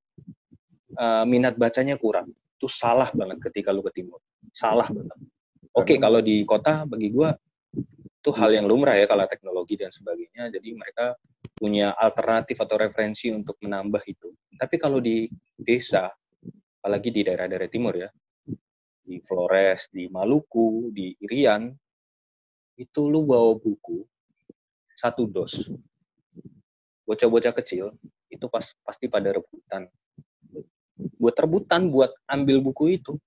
Speaker 3: uh, minat bacanya kurang. Itu salah banget ketika lu ke timur. Salah banget. Oke, okay, kalau di kota bagi gua itu hal yang lumrah ya kalau teknologi dan sebagainya. Jadi mereka punya alternatif atau referensi untuk menambah itu. Tapi kalau di desa, apalagi di daerah-daerah timur ya, di Flores, di Maluku, di Irian, itu lu bawa buku satu dos. Bocah-bocah kecil itu pas pasti pada rebutan. Buat rebutan buat ambil buku itu.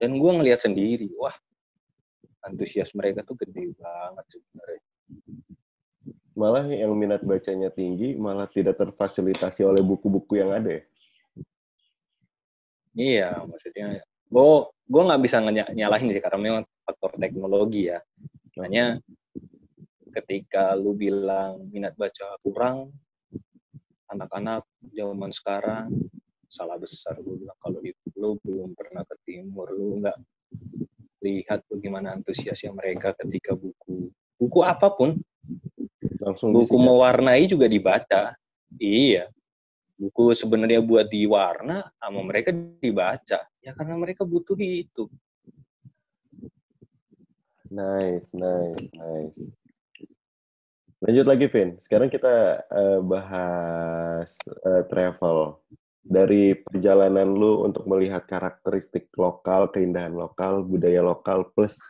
Speaker 3: Dan gue ngelihat sendiri, wah antusias mereka tuh gede banget sebenarnya.
Speaker 2: Malah yang minat bacanya tinggi malah tidak terfasilitasi oleh buku-buku yang ada ya?
Speaker 3: Iya, maksudnya gue gue nggak bisa nyalahin sih karena memang faktor teknologi ya. Hanya ketika lu bilang minat baca kurang, anak-anak zaman sekarang salah besar gue bilang kalau lu belum pernah ke timur lu nggak lihat bagaimana antusiasnya mereka ketika buku buku apa pun. Langsung buku mewarnai juga dibaca. Iya buku sebenarnya buat diwarna sama mereka dibaca ya karena mereka butuh itu
Speaker 2: nice nice nice Lanjut lagi, Vin. Sekarang kita uh, bahas uh, travel. Dari perjalanan lu untuk melihat karakteristik lokal, keindahan lokal, budaya lokal, plus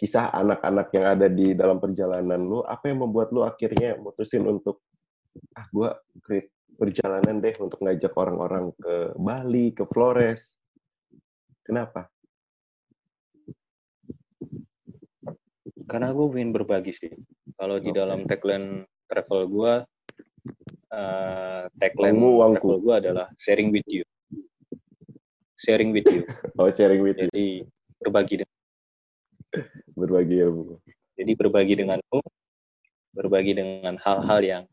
Speaker 2: kisah anak-anak yang ada di dalam perjalanan lu, apa yang membuat lu akhirnya mutusin untuk, ah, gue create perjalanan deh untuk ngajak orang-orang ke Bali, ke Flores. Kenapa?
Speaker 3: Karena gue ingin berbagi sih kalau di dalam tagline travel gue, uh, tagline travel gue adalah sharing with you. Sharing with you.
Speaker 2: Oh, sharing with
Speaker 3: Jadi, you. berbagi dengan
Speaker 2: berbagi ilmu.
Speaker 3: Jadi berbagi denganmu, berbagi dengan hal-hal yang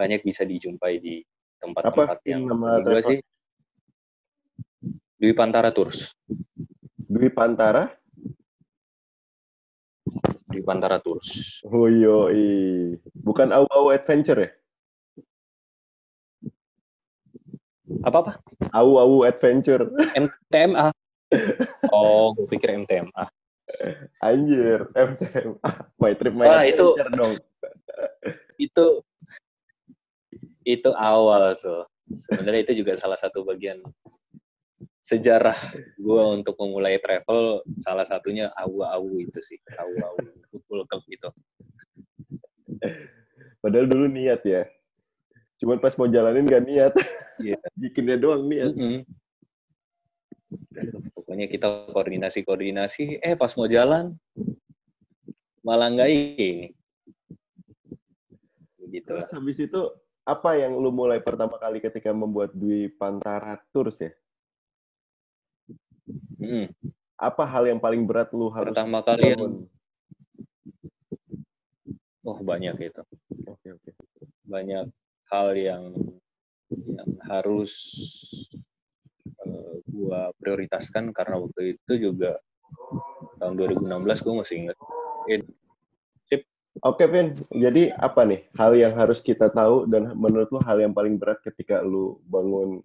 Speaker 3: banyak bisa dijumpai di tempat-tempat yang
Speaker 2: nama gue sih
Speaker 3: Dwi Pantara Tours.
Speaker 2: Dwi Pantara?
Speaker 3: di Pantara Tours.
Speaker 2: Oh iya, bukan Au Adventure ya?
Speaker 3: Apa apa?
Speaker 2: Au Au Adventure.
Speaker 3: MTMA. Oh, gue pikir MTMA.
Speaker 2: Anjir, MTMA. My trip my
Speaker 3: Wah, itu, dong. itu itu awal so. Sebenarnya itu juga salah satu bagian sejarah gue untuk memulai travel. Salah satunya awu-awu itu sih awu-awu football club itu
Speaker 2: padahal dulu niat ya. Cuman pas mau jalanin gak niat. Yeah. bikinnya doang niat. Mm -hmm.
Speaker 3: pokoknya kita koordinasi koordinasi eh pas mau jalan malah nggak ini.
Speaker 2: Gitu Terus habis itu apa yang lu mulai pertama kali ketika membuat Dwi Pantara Tours ya? Hmm. Apa hal yang paling berat lu harus
Speaker 3: pertama kali yang Oh banyak itu. Oke oke. Banyak hal yang yang harus uh, gua prioritaskan karena waktu itu juga tahun 2016 gua masih ingat. It.
Speaker 2: Oke, Vin. Jadi apa nih hal yang harus kita tahu dan menurut lu hal yang paling berat ketika lu bangun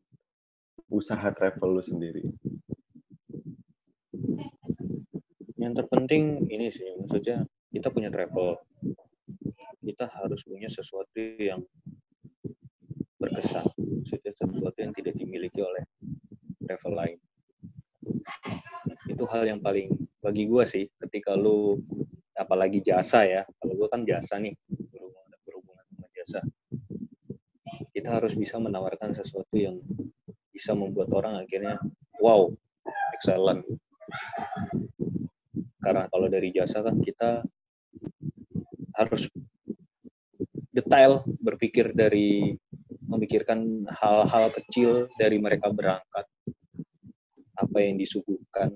Speaker 2: usaha travel lu sendiri?
Speaker 3: yang terpenting ini sih maksudnya kita punya travel kita harus punya sesuatu yang berkesan maksudnya sesuatu yang tidak dimiliki oleh travel lain itu hal yang paling bagi gue sih ketika lu apalagi jasa ya. Kalau gue kan jasa nih berhubungan berhubungan sama jasa. Kita harus bisa menawarkan sesuatu yang bisa membuat orang akhirnya wow excellent. Karena kalau dari jasa kan kita harus detail berpikir dari memikirkan hal-hal kecil dari mereka berangkat. Apa yang disuguhkan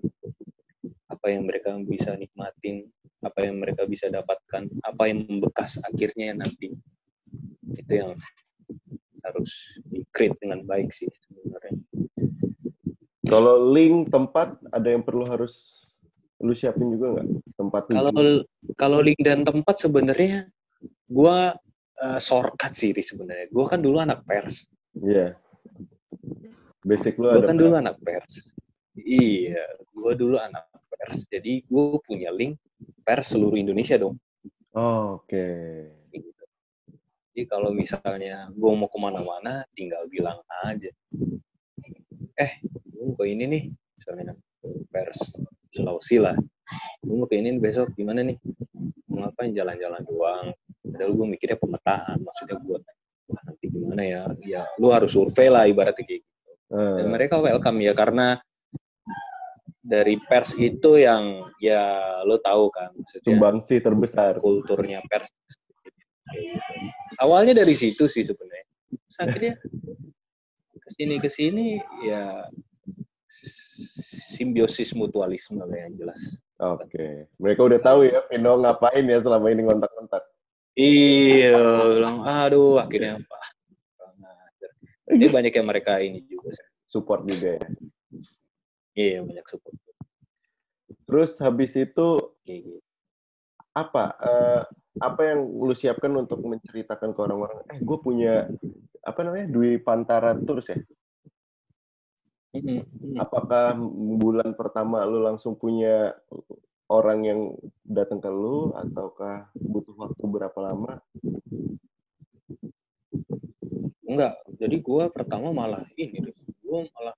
Speaker 3: apa yang mereka bisa nikmatin apa yang mereka bisa dapatkan apa yang membekas akhirnya nanti itu yang harus di dengan baik sih sebenarnya
Speaker 2: Kalau link tempat ada yang perlu harus lu siapin juga nggak tempat
Speaker 3: Kalau kalau link dan tempat sebenarnya gua eh, shortcut sih sebenarnya. Gua kan dulu anak pers.
Speaker 2: Iya. Basic lu
Speaker 3: Gua
Speaker 2: ada
Speaker 3: kan dulu anak pers. Iya, gua dulu anak pers. Jadi gua punya link pers seluruh Indonesia dong.
Speaker 2: Oh, Oke.
Speaker 3: Gitu. Jadi kalau misalnya gua mau ke mana-mana, tinggal bilang aja. Eh, gua mau ke ini nih, misalnya pers Sulawesi lah. Gua mau ke ini besok gimana nih? Mau ngapain jalan-jalan doang? Padahal gue mikirnya pemetaan, maksudnya buat wah nanti gimana ya? Ya lu harus survei lah ibaratnya kayak gitu. Dan
Speaker 2: Eh,
Speaker 3: mereka welcome ya karena dari pers itu yang ya lo tahu kan
Speaker 2: sumbangsi terbesar.
Speaker 3: kulturnya pers awalnya dari situ sih sebenarnya Terus akhirnya ke sini ke sini ya simbiosis mutualisme lah yang jelas
Speaker 2: Oke. Mereka udah tahu ya Vino ngapain ya selama ini ngontak-ngontak.
Speaker 3: iya bilang aduh akhirnya apa ini banyak yang mereka ini juga.
Speaker 2: Support juga ya.
Speaker 3: Iya banyak support.
Speaker 2: Terus habis itu
Speaker 3: kayak gitu
Speaker 2: apa eh, apa yang lu siapkan untuk menceritakan ke orang-orang? Eh gue punya apa namanya Dwi Pantara Tours ya? Apakah bulan pertama lu langsung punya orang yang datang ke lu ataukah butuh waktu berapa lama?
Speaker 3: Enggak, jadi gua pertama malah ini, gua malah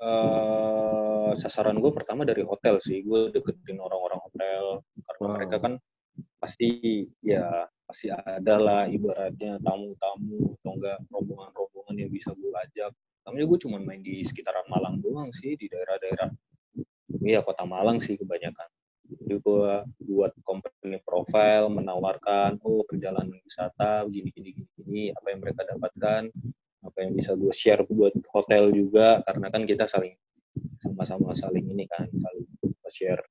Speaker 3: eh sasaran gue pertama dari hotel sih, gue deketin orang-orang hotel karena
Speaker 2: Wow.
Speaker 3: mereka kan pasti ya pasti ada lah ibaratnya tamu-tamu atau enggak rombongan-rombongan yang bisa gue ajak. Namanya gue cuma main di sekitaran Malang doang sih di daerah-daerah. Iya kota Malang sih kebanyakan. Jadi gue buat company profile menawarkan oh perjalanan wisata gini gini, gini apa yang mereka dapatkan apa yang bisa gue share buat hotel juga karena kan kita saling sama-sama saling ini kan saling share.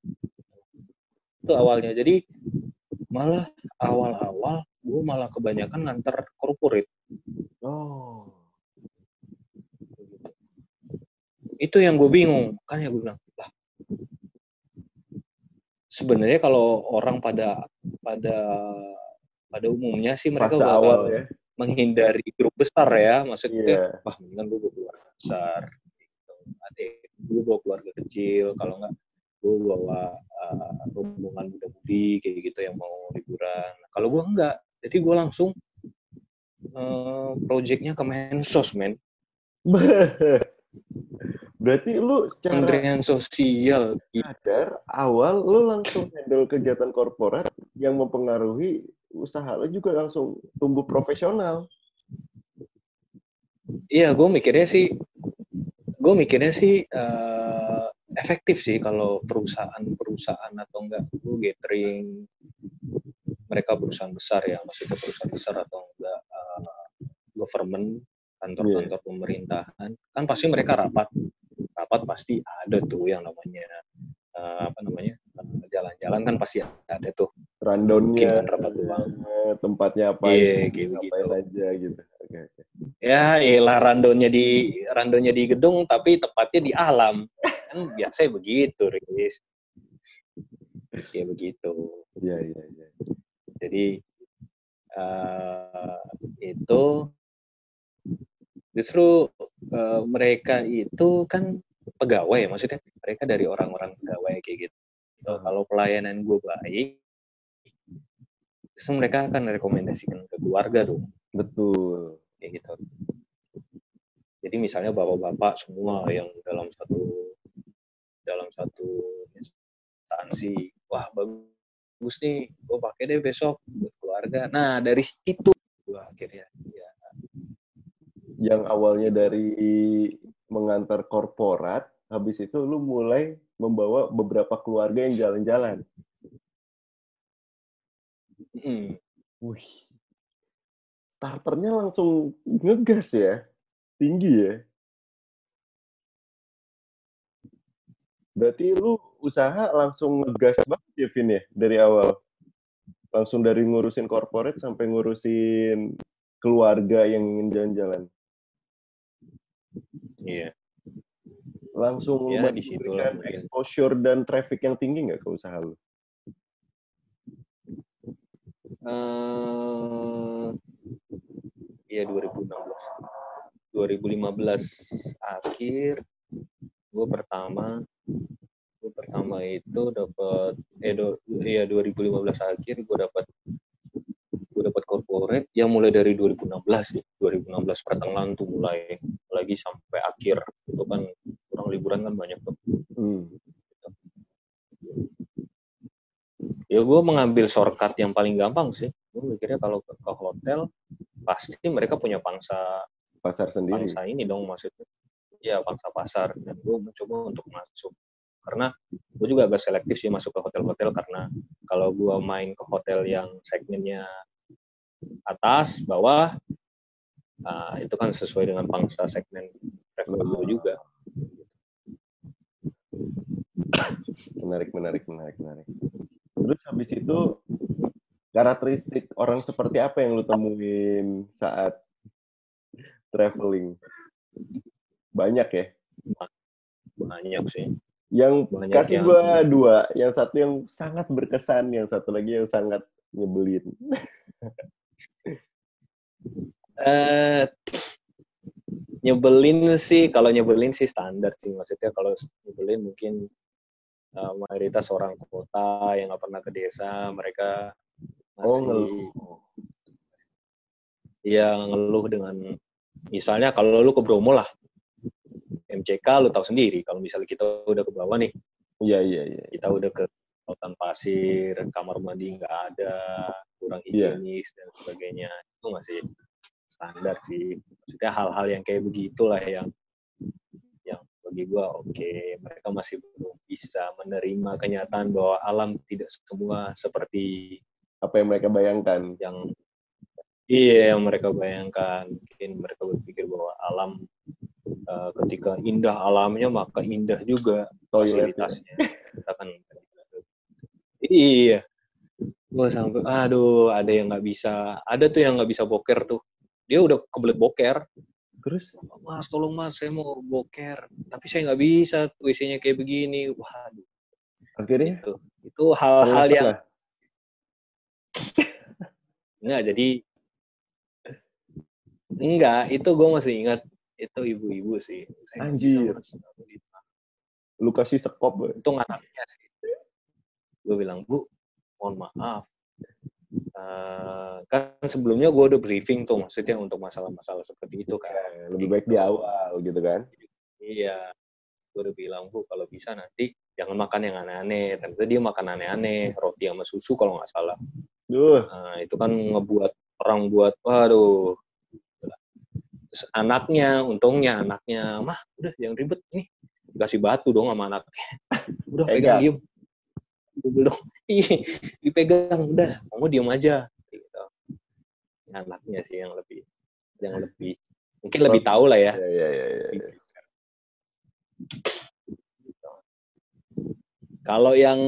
Speaker 3: Itu awalnya. Jadi malah awal-awal gue malah kebanyakan nganter corporate.
Speaker 2: Oh
Speaker 3: itu yang gue bingung. Makanya gue bilang lah sebenarnya kalau orang pada pada pada umumnya sih mereka
Speaker 2: fase
Speaker 3: bakal
Speaker 2: awal ya
Speaker 3: menghindari grup besar ya maksudnya
Speaker 2: iya.
Speaker 3: Wah mendingan gue bawa keluarga besar gitu. ada gue bawa keluarga kecil kalau enggak gue bawa uh, rombongan muda-mudi kayak gitu yang mau liburan. Kalau gue enggak jadi gue langsung uh, projectnya ke Mensos men.
Speaker 2: Berarti lu secara
Speaker 3: Kementerian Sosial.
Speaker 2: sadar awal lu langsung handle kegiatan korporat yang mempengaruhi usaha lu juga langsung tumbuh profesional.
Speaker 3: Iya gue mikirnya sih gue mikirnya sih uh, efektif sih kalau perusahaan-perusahaan atau enggak gue gathering mereka perusahaan besar ya maksudnya perusahaan besar atau enggak uh, government kantor-kantor pemerintahan kan pasti mereka rapat. Rapat pasti ada tuh yang namanya uh, apa namanya jalan-jalan kan pasti ada tuh
Speaker 2: rundownnya. Eh, tempatnya apa
Speaker 3: kayak
Speaker 2: ngapain
Speaker 3: begitu.
Speaker 2: aja gitu. Oke
Speaker 3: ya iyalah randonnya di randonnya di gedung tapi tepatnya di alam. Kan biasanya begitu Riz. Ya begitu.
Speaker 2: Iya iya iya.
Speaker 3: Jadi eh, itu justru eh, mereka itu kan pegawai ya maksudnya mereka dari orang-orang pegawai kayak gitu. Kalau pelayanan gue baik justru mereka akan rekomendasikan ke keluarga dong
Speaker 2: betul
Speaker 3: kayak gitu. Jadi misalnya bapak-bapak semua yang dalam satu dalam satu instansi, wah bagus nih, gue pakai deh besok buat keluarga. Nah dari situ gua akhirnya ya
Speaker 2: yang awalnya dari mengantar korporat habis itu lu mulai membawa beberapa keluarga yang jalan-jalan wih. Starternya langsung ngegas ya. Tinggi ya. Berarti lu usaha langsung ngegas banget ya Vin ya dari awal? Langsung dari ngurusin korporat sampai ngurusin keluarga yang ingin jalan-jalan?
Speaker 3: Iya.
Speaker 2: Langsung
Speaker 3: Ya, di situ
Speaker 2: exposure dan traffic yang tinggi nggak ke usaha lu?
Speaker 3: Eh iya 2016 2015 akhir gue pertama gue pertama itu dapat eh do, iya 2015 akhir gue dapat gue dapat corporate yang mulai dari 2016 sih. 2016 pertengahan tuh mulai lagi sampai akhir. Itu kan orang liburan kan banyak tuh.
Speaker 2: Hmm.
Speaker 3: Ya gue mengambil shortcut yang paling gampang sih. Gue mikirnya kalau ke, ke hotel pasti mereka punya pangsa
Speaker 2: Pasar sendiri.
Speaker 3: pangsa ini dong maksudnya. Ya pangsa pasar. Dan gue mencoba untuk masuk. Karena gue juga agak selektif sih masuk ke hotel-hotel karena kalau gue main ke hotel yang segmennya atas bawah ah, itu kan sesuai dengan pangsa segmen travel gue juga.
Speaker 2: Menarik, menarik, menarik, menarik. Terus habis itu karakteristik orang seperti apa yang lu temuin saat traveling? Banyak ya.
Speaker 3: banyak sih
Speaker 2: Yang
Speaker 3: Banyak
Speaker 2: kasih
Speaker 3: yang-
Speaker 2: gua dua, yang satu yang sangat berkesan, yang satu lagi yang sangat nyebelin.
Speaker 3: eh nyebelin sih kalau nyebelin sih standar sih maksudnya kalau nyebelin mungkin eh, mayoritas orang kota yang nggak pernah ke desa mereka
Speaker 2: Oh,
Speaker 3: masih
Speaker 2: ngeluh.
Speaker 3: ya ngeluh dengan misalnya kalau lu ke Bromo lah MCK lu tahu sendiri kalau misalnya kita udah ke bawah nih
Speaker 2: Iya, iya, iya.
Speaker 3: kita udah ke lautan pasir kamar mandi nggak ada kurang
Speaker 2: Iya.
Speaker 3: higienis dan sebagainya itu masih standar sih maksudnya hal-hal yang kayak begitulah yang bagi gua oke mereka masih belum bisa menerima kenyataan bahwa alam tidak semua seperti
Speaker 2: Apa yang mereka bayangkan?
Speaker 3: yang iya yang mereka bayangkan. Mungkin mereka berpikir bahwa alam eh, ketika indah alamnya maka indah juga fasilitasnya. Kita kan iya. Gue sampai aduh ada yang nggak bisa ada tuh yang nggak bisa boker tuh. Dia udah kebelet boker
Speaker 2: Terus
Speaker 3: mas tolong mas saya mau boker tapi saya nggak bisa WC-nya kayak begini waduh
Speaker 2: akhirnya
Speaker 3: itu itu hal-hal yang. Enggak, jadi enggak, itu gue masih ingat itu ibu-ibu sih. Saya nggak
Speaker 2: Anjir. Lu kasih sekop.
Speaker 3: Untung anaknya sih. Gue bilang, Bu, mohon maaf. Eh, kan sebelumnya gue udah briefing tuh, maksudnya untuk masalah-masalah seperti itu kan.
Speaker 2: Lebih baik di awal gitu kan.
Speaker 3: Iya, gue udah bilang, Bu, kalau bisa nanti jangan makan yang aneh-aneh. Ternyata dia makan aneh-aneh, roti sama susu kalau nggak salah.
Speaker 2: Duh,
Speaker 3: Nah, itu kan ngebuat orang buat, waduh. Terus anaknya, untungnya anaknya, mah udah jangan ribet nih. Dikasih batu dong sama anaknya. Udah
Speaker 2: Pegang.
Speaker 3: pegang, diem. Dulu dong. Iya, dipegang. Udah, kamu diem aja. Gitu. Anaknya sih yang lebih, yang lebih, mungkin lebih tahu lah ya.
Speaker 2: ya ya ya. ya, ya.
Speaker 3: Kalau yang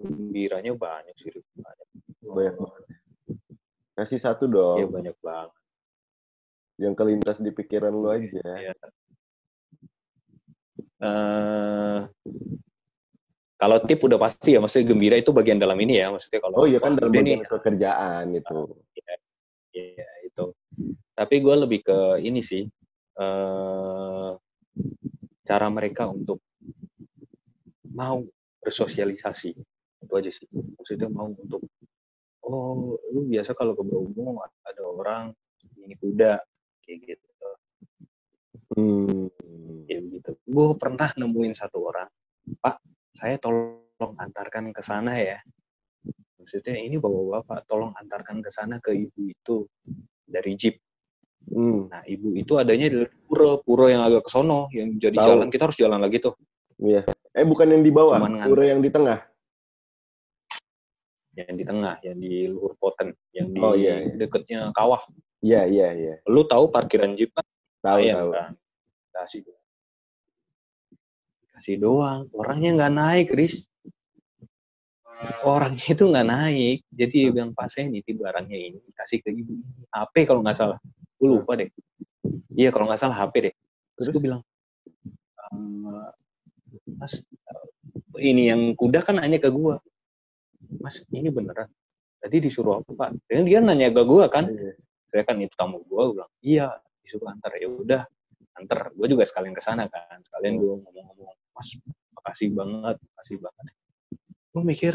Speaker 3: gembiranya banyak sih, banyak.
Speaker 2: Banyak. Kasih satu
Speaker 3: Iya
Speaker 2: dong,
Speaker 3: banyak banget.
Speaker 2: yang kelintas di pikiran lu aja.
Speaker 3: Iya. Eh, kalau tip udah pasti ya, maksudnya gembira itu bagian dalam ini ya, maksudnya kalau
Speaker 2: Oh iya kan dalam bagian
Speaker 3: nih,
Speaker 2: pekerjaan itu.
Speaker 3: Iya itu. Tapi gue lebih ke ini sih, eh cara mereka untuk mau bersosialisasi itu aja sih. Maksudnya mau untuk oh lu biasa kalau ke Bromo ada orang ini kuda kayak gitu.
Speaker 2: Hmm.
Speaker 3: Begitu. Gue pernah nemuin satu orang, Pak, saya tolong antarkan ke sana ya. Maksudnya ini bawa bapak, tolong antarkan ke sana ke ibu itu dari jeep.
Speaker 2: Hmm.
Speaker 3: Nah, ibu itu adanya di pura, pura yang agak ke sono, yang jadi
Speaker 2: Tahu.
Speaker 3: jalan kita harus jalan lagi tuh.
Speaker 2: Iya. Eh bukan yang di bawah,
Speaker 3: Cuman
Speaker 2: pura yang di tengah.
Speaker 3: Yang di tengah, yang di luhur poten, yang di
Speaker 2: Oh, iya, iya.
Speaker 3: deketnya kawah.
Speaker 2: Iya iya iya.
Speaker 3: Lu tahu parkiran jeep kan?
Speaker 2: Tahu
Speaker 3: Lumayan
Speaker 2: tahu.
Speaker 3: kan? Kasih doang. Kasih doang. Orangnya nggak naik, Riz. Orangnya itu nggak naik. Jadi dia bilang, Pak saya nitip barangnya ini. Kasih ke ibu. HP kalau nggak salah. Gue lupa deh. iya kalau nggak salah HP deh terus gue bilang "Eh, mas ini yang kuda kan nanya ke gue mas ini beneran tadi disuruh apa pak dia, dia nanya ke gue kan
Speaker 2: Iya.
Speaker 3: saya kan itu tamu gue gue bilang iya disuruh antar ya udah antar gue juga sekalian ke sana kan sekalian gue ngomong-ngomong mas makasih banget makasih banget. Gue mikir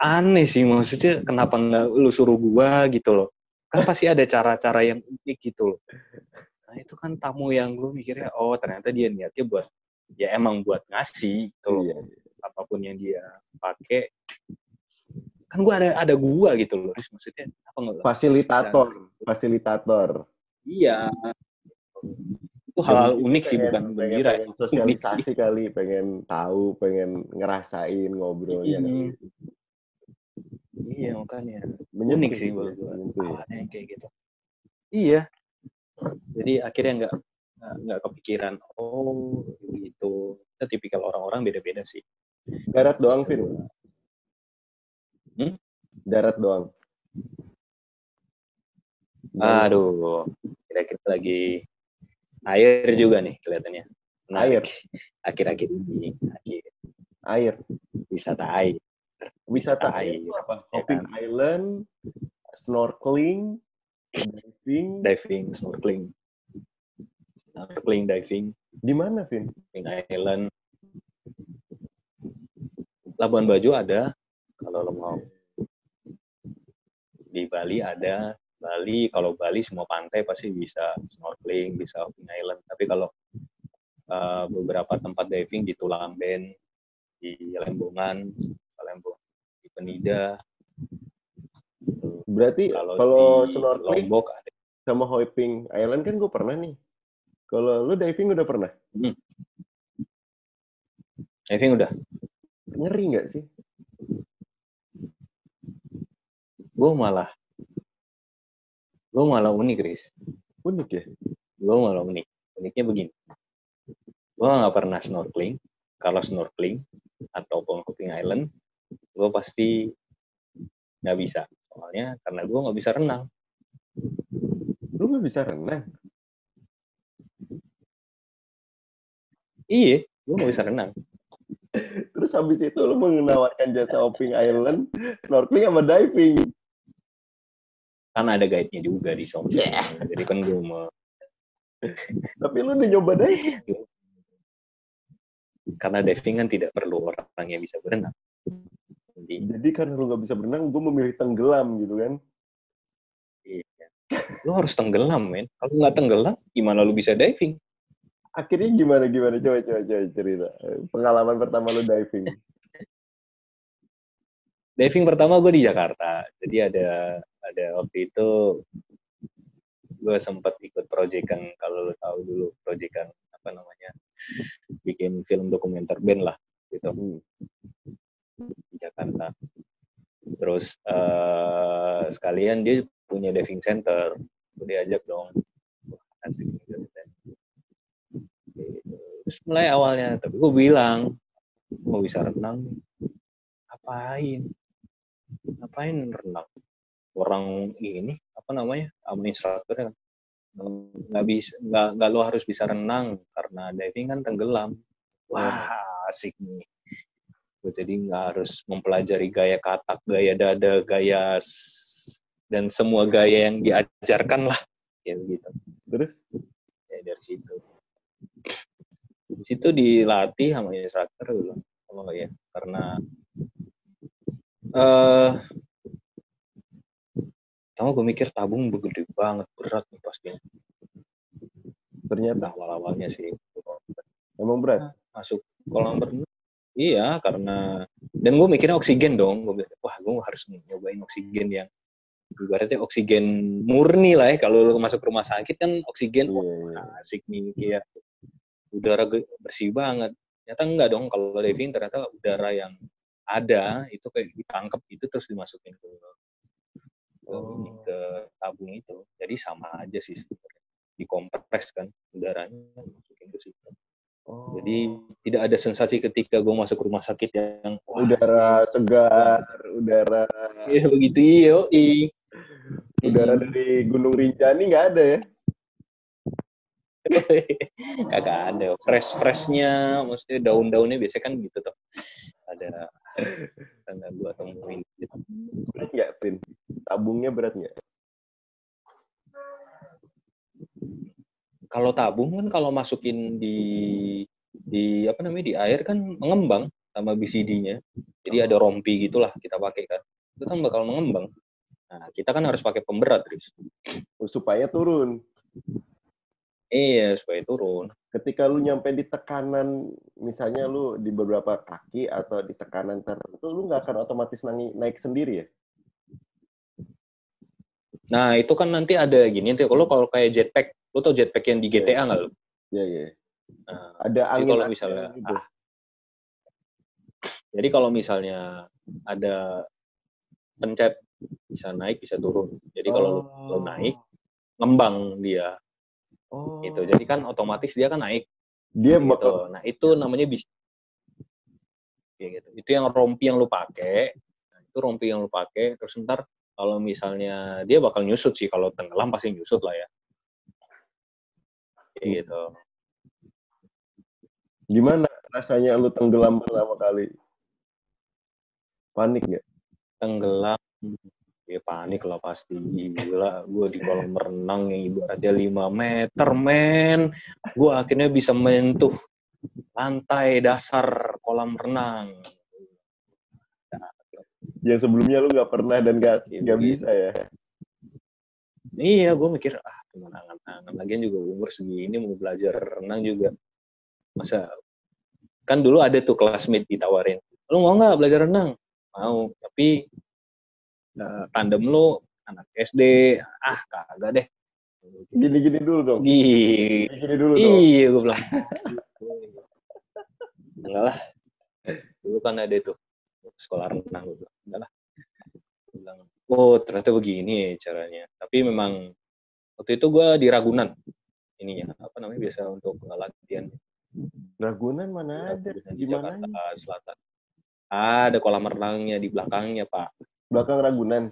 Speaker 3: aneh sih maksudnya kenapa nggak lu suruh gua gitu loh. Kan pasti ada cara-cara yang unik gitu loh. Nah itu kan tamu yang gue mikirnya oh ternyata dia niatnya buat ya emang buat ngasih gitu loh.
Speaker 2: Iya.
Speaker 3: apa pun yang dia pakai. Kan gua ada ada gua gitu loh maksudnya apa nggak?
Speaker 2: Fasilitator, fasilitator.
Speaker 3: iya itu hal unik sih
Speaker 2: Pengen-
Speaker 3: bukan
Speaker 2: pengen,
Speaker 3: gembira ya.
Speaker 2: pengen sosialisasi kali, pengen tahu, pengen ngerasain ngobrolnya.
Speaker 3: Mm.
Speaker 2: kali.
Speaker 3: iya makanya
Speaker 2: Menyentuh
Speaker 3: unik sih buat
Speaker 2: ya,
Speaker 3: gue
Speaker 2: ya.
Speaker 3: awalnya yang kayak gitu iya jadi akhirnya nggak nggak- nggak kepikiran oh gitu kita tipikal orang-orang beda-beda sih
Speaker 2: Darat doang, Vin.
Speaker 3: Hmm?
Speaker 2: Darat doang.
Speaker 3: aduh kira-kira lagi air juga nih kelihatannya
Speaker 2: Air.
Speaker 3: Menarik. akhir-akhir ini akhir
Speaker 2: Air.
Speaker 3: wisata air
Speaker 2: Wisata
Speaker 3: air
Speaker 2: air apa?
Speaker 3: ya
Speaker 2: Hopping
Speaker 3: kan?
Speaker 2: Island, snorkeling, diving.
Speaker 3: diving snorkeling snorkeling diving
Speaker 2: Di mana, Vin?
Speaker 3: King Island Labuan Bajo ada kalau lo mau di Bali ada Bali kalau Bali semua pantai pasti bisa snorkeling bisa King Island tapi kalau uh, beberapa tempat diving di Tulamben di Lembongan Lembong di Penida
Speaker 2: Berarti
Speaker 3: kalau
Speaker 2: kalau
Speaker 3: di
Speaker 2: snorkeling
Speaker 3: Lombok ada
Speaker 2: sama hopping island kan gue pernah nih. Kalau lu diving udah pernah?
Speaker 3: diving udah
Speaker 2: Ngeri nggak sih?
Speaker 3: gue malah gue malah unik Riz.
Speaker 2: Unik ya?
Speaker 3: gue malah unik. Uniknya begini. Gue nggak pernah snorkeling. Kalau snorkeling atau hopping island gue pasti nggak bisa. Soalnya karena gue nggak bisa renang.
Speaker 2: Lu nggak bisa renang?
Speaker 3: iya gue nggak bisa renang.
Speaker 2: Terus habis itu lu menawarkan jasa hopping island, snorkeling sama diving.
Speaker 3: Karena ada guide-nya juga di sana jadi kan gue mau
Speaker 2: Tapi lu udah nyoba diving.
Speaker 3: karena diving kan tidak perlu orang yang bisa berenang jadi
Speaker 2: Jadi karena lu nggak bisa berenang, gue memilih tenggelam gitu kan.
Speaker 3: iya. lu harus tenggelam men kalau nggak tenggelam gimana lu bisa diving
Speaker 2: Akhirnya gimana gimana coba coba coba cerita pengalaman pertama lu diving.
Speaker 3: diving pertama gue di Jakarta jadi ada ada waktu itu gue sempat ikut proyekan kalau lo tahu dulu proyekan apa namanya bikin film dokumenter band lah gitu.
Speaker 2: Hmm.
Speaker 3: di Jakarta. Terus eh, sekalian dia punya diving center gue diajak dong. Asik gitu. Terus mulai awalnya tapi gue bilang mau bisa renang ngapain? Ngapain renang orang ini apa namanya sama instrukturnya nggak bisa nggak nggak lo harus bisa renang karena diving kan tenggelam. Wah asik nih. Gua jadi nggak harus mempelajari gaya katak gaya dada gaya dan semua gaya yang diajarkan lah. Kayak gitu.
Speaker 2: Terus?
Speaker 3: Ya dari situ. Di situ dilatih sama instruktur gue bilang. Oh ya karena eh Tahu gue mikir tabung begede banget berat nih pasti
Speaker 2: ternyata
Speaker 3: awal-awalnya sih.
Speaker 2: Emang berat.
Speaker 3: masuk kolam berenang iya karena dan gue mikirnya oksigen dong. Gue bilang wah gue harus nyobain oksigen yang ibaratnya oksigen murni lah ya. Kalau lu masuk rumah sakit kan oksigen
Speaker 2: Iya,
Speaker 3: wah
Speaker 2: iya.
Speaker 3: asik nih kayak udara bersih banget. Ternyata enggak dong. Kalau diving ternyata udara yang ada itu kayak ditangkap itu terus dimasukin ke,
Speaker 2: Oh.
Speaker 3: ini, ke tabung itu jadi sama aja sih sebenarnya dikompres kan udaranya masukin ke situ
Speaker 2: Oh.
Speaker 3: jadi tidak ada sensasi ketika gue masuk rumah sakit yang wah,
Speaker 2: udara segar, udara
Speaker 3: iya begitu iyo i
Speaker 2: udara dari Gunung Rinjani nggak ada ya?
Speaker 3: Kagak ada. Fresh freshnya, maksudnya daun-daunnya biasanya kan gitu tuh. Ada tanda gua temuin.
Speaker 2: Berat nggak, Pin? Tabungnya berat nggak?
Speaker 3: Kalau tabung kan kalau masukin di di apa namanya di air kan mengembang sama BCD-nya. Jadi ada rompi gitulah kita pakai kan. Itu kan bakal mengembang. Nah, kita kan harus pakai pemberat, Riz.
Speaker 2: Supaya turun.
Speaker 3: Iya, supaya turun.
Speaker 2: Ketika lu nyampe di tekanan, misalnya lu di beberapa kaki atau di tekanan tertentu, lu nggak akan otomatis naik, naik sendiri ya?
Speaker 3: Nah, itu kan nanti ada gini tuh. Kalau kalau kayak jetpack, lu tau jetpack yang di GTA nggak lu?
Speaker 2: Iya, iya.
Speaker 3: Nah,
Speaker 2: Ada angin
Speaker 3: kalau misalnya
Speaker 2: gitu.
Speaker 3: ah, jadi kalau misalnya ada pencet bisa naik bisa turun. Jadi kalau lu, lu naik ngembang dia
Speaker 2: oh.
Speaker 3: gitu. Jadi kan otomatis dia kan naik
Speaker 2: dia
Speaker 3: gitu.
Speaker 2: bakal
Speaker 3: Nah, itu namanya bisa kayak gitu. Itu yang rompi yang lu pakai. Nah, itu rompi yang lu pakai terus ntar kalau misalnya dia bakal nyusut sih kalau tenggelam pasti nyusut lah ya. Kayak gitu.
Speaker 2: gimana rasanya lu tenggelam pertama kali? Panik nggak?
Speaker 3: tenggelam ya panik lah pasti. Gila gue di kolam renang yang ibaratnya 5 meter men. Gue akhirnya bisa menyentuh lantai dasar kolam renang.
Speaker 2: Yang sebelumnya lu nggak pernah dan nggak
Speaker 3: Gitu,
Speaker 2: nggak
Speaker 3: gitu.
Speaker 2: bisa ya?
Speaker 3: iya gue mikir ah cuma angan-angan lagian juga umur segini mau belajar renang juga. Masa kan dulu ada tuh classmate ditawarin lu mau nggak belajar renang? Mau. Tapi tandem lu anak SD ah kagak deh
Speaker 2: Gini-gini dulu dong.
Speaker 3: Gini.
Speaker 2: Gini dulu dong.
Speaker 3: Iya, gue bilang. Enggak lah. Dulu kan ada itu sekolah renang gue bilang. Enggak lah. Bilang, oh ternyata begini ya caranya. Tapi memang waktu itu gue di Ragunan. Ininya apa namanya biasa untuk latihan
Speaker 2: Ragunan mana ada?
Speaker 3: Di
Speaker 2: Gimana?
Speaker 3: Jakarta Selatan. Ada kolam renangnya di belakangnya pak.
Speaker 2: Belakang Ragunan.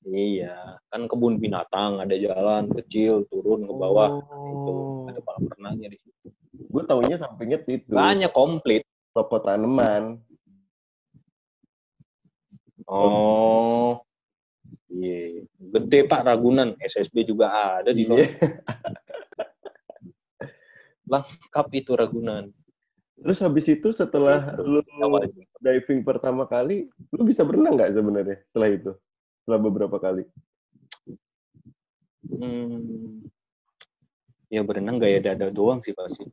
Speaker 3: Iya, kan kebun binatang, ada jalan kecil turun ke bawah.
Speaker 2: Oh.
Speaker 3: Itu ada kolam renangnya di situ.
Speaker 2: Gue taunya sampingnya itu.
Speaker 3: Banyak komplit.
Speaker 2: Toko tanaman.
Speaker 3: Oh. Iya. Gede Pak Ragunan, SSB juga ada di sana.
Speaker 2: Iya.
Speaker 3: Lengkap itu Ragunan.
Speaker 2: Terus habis itu setelah lu diving pertama kali, lu bisa berenang nggak sebenarnya setelah itu? Setelah beberapa kali.
Speaker 3: Hmm. Ya berenang gaya dada doang sih pasti.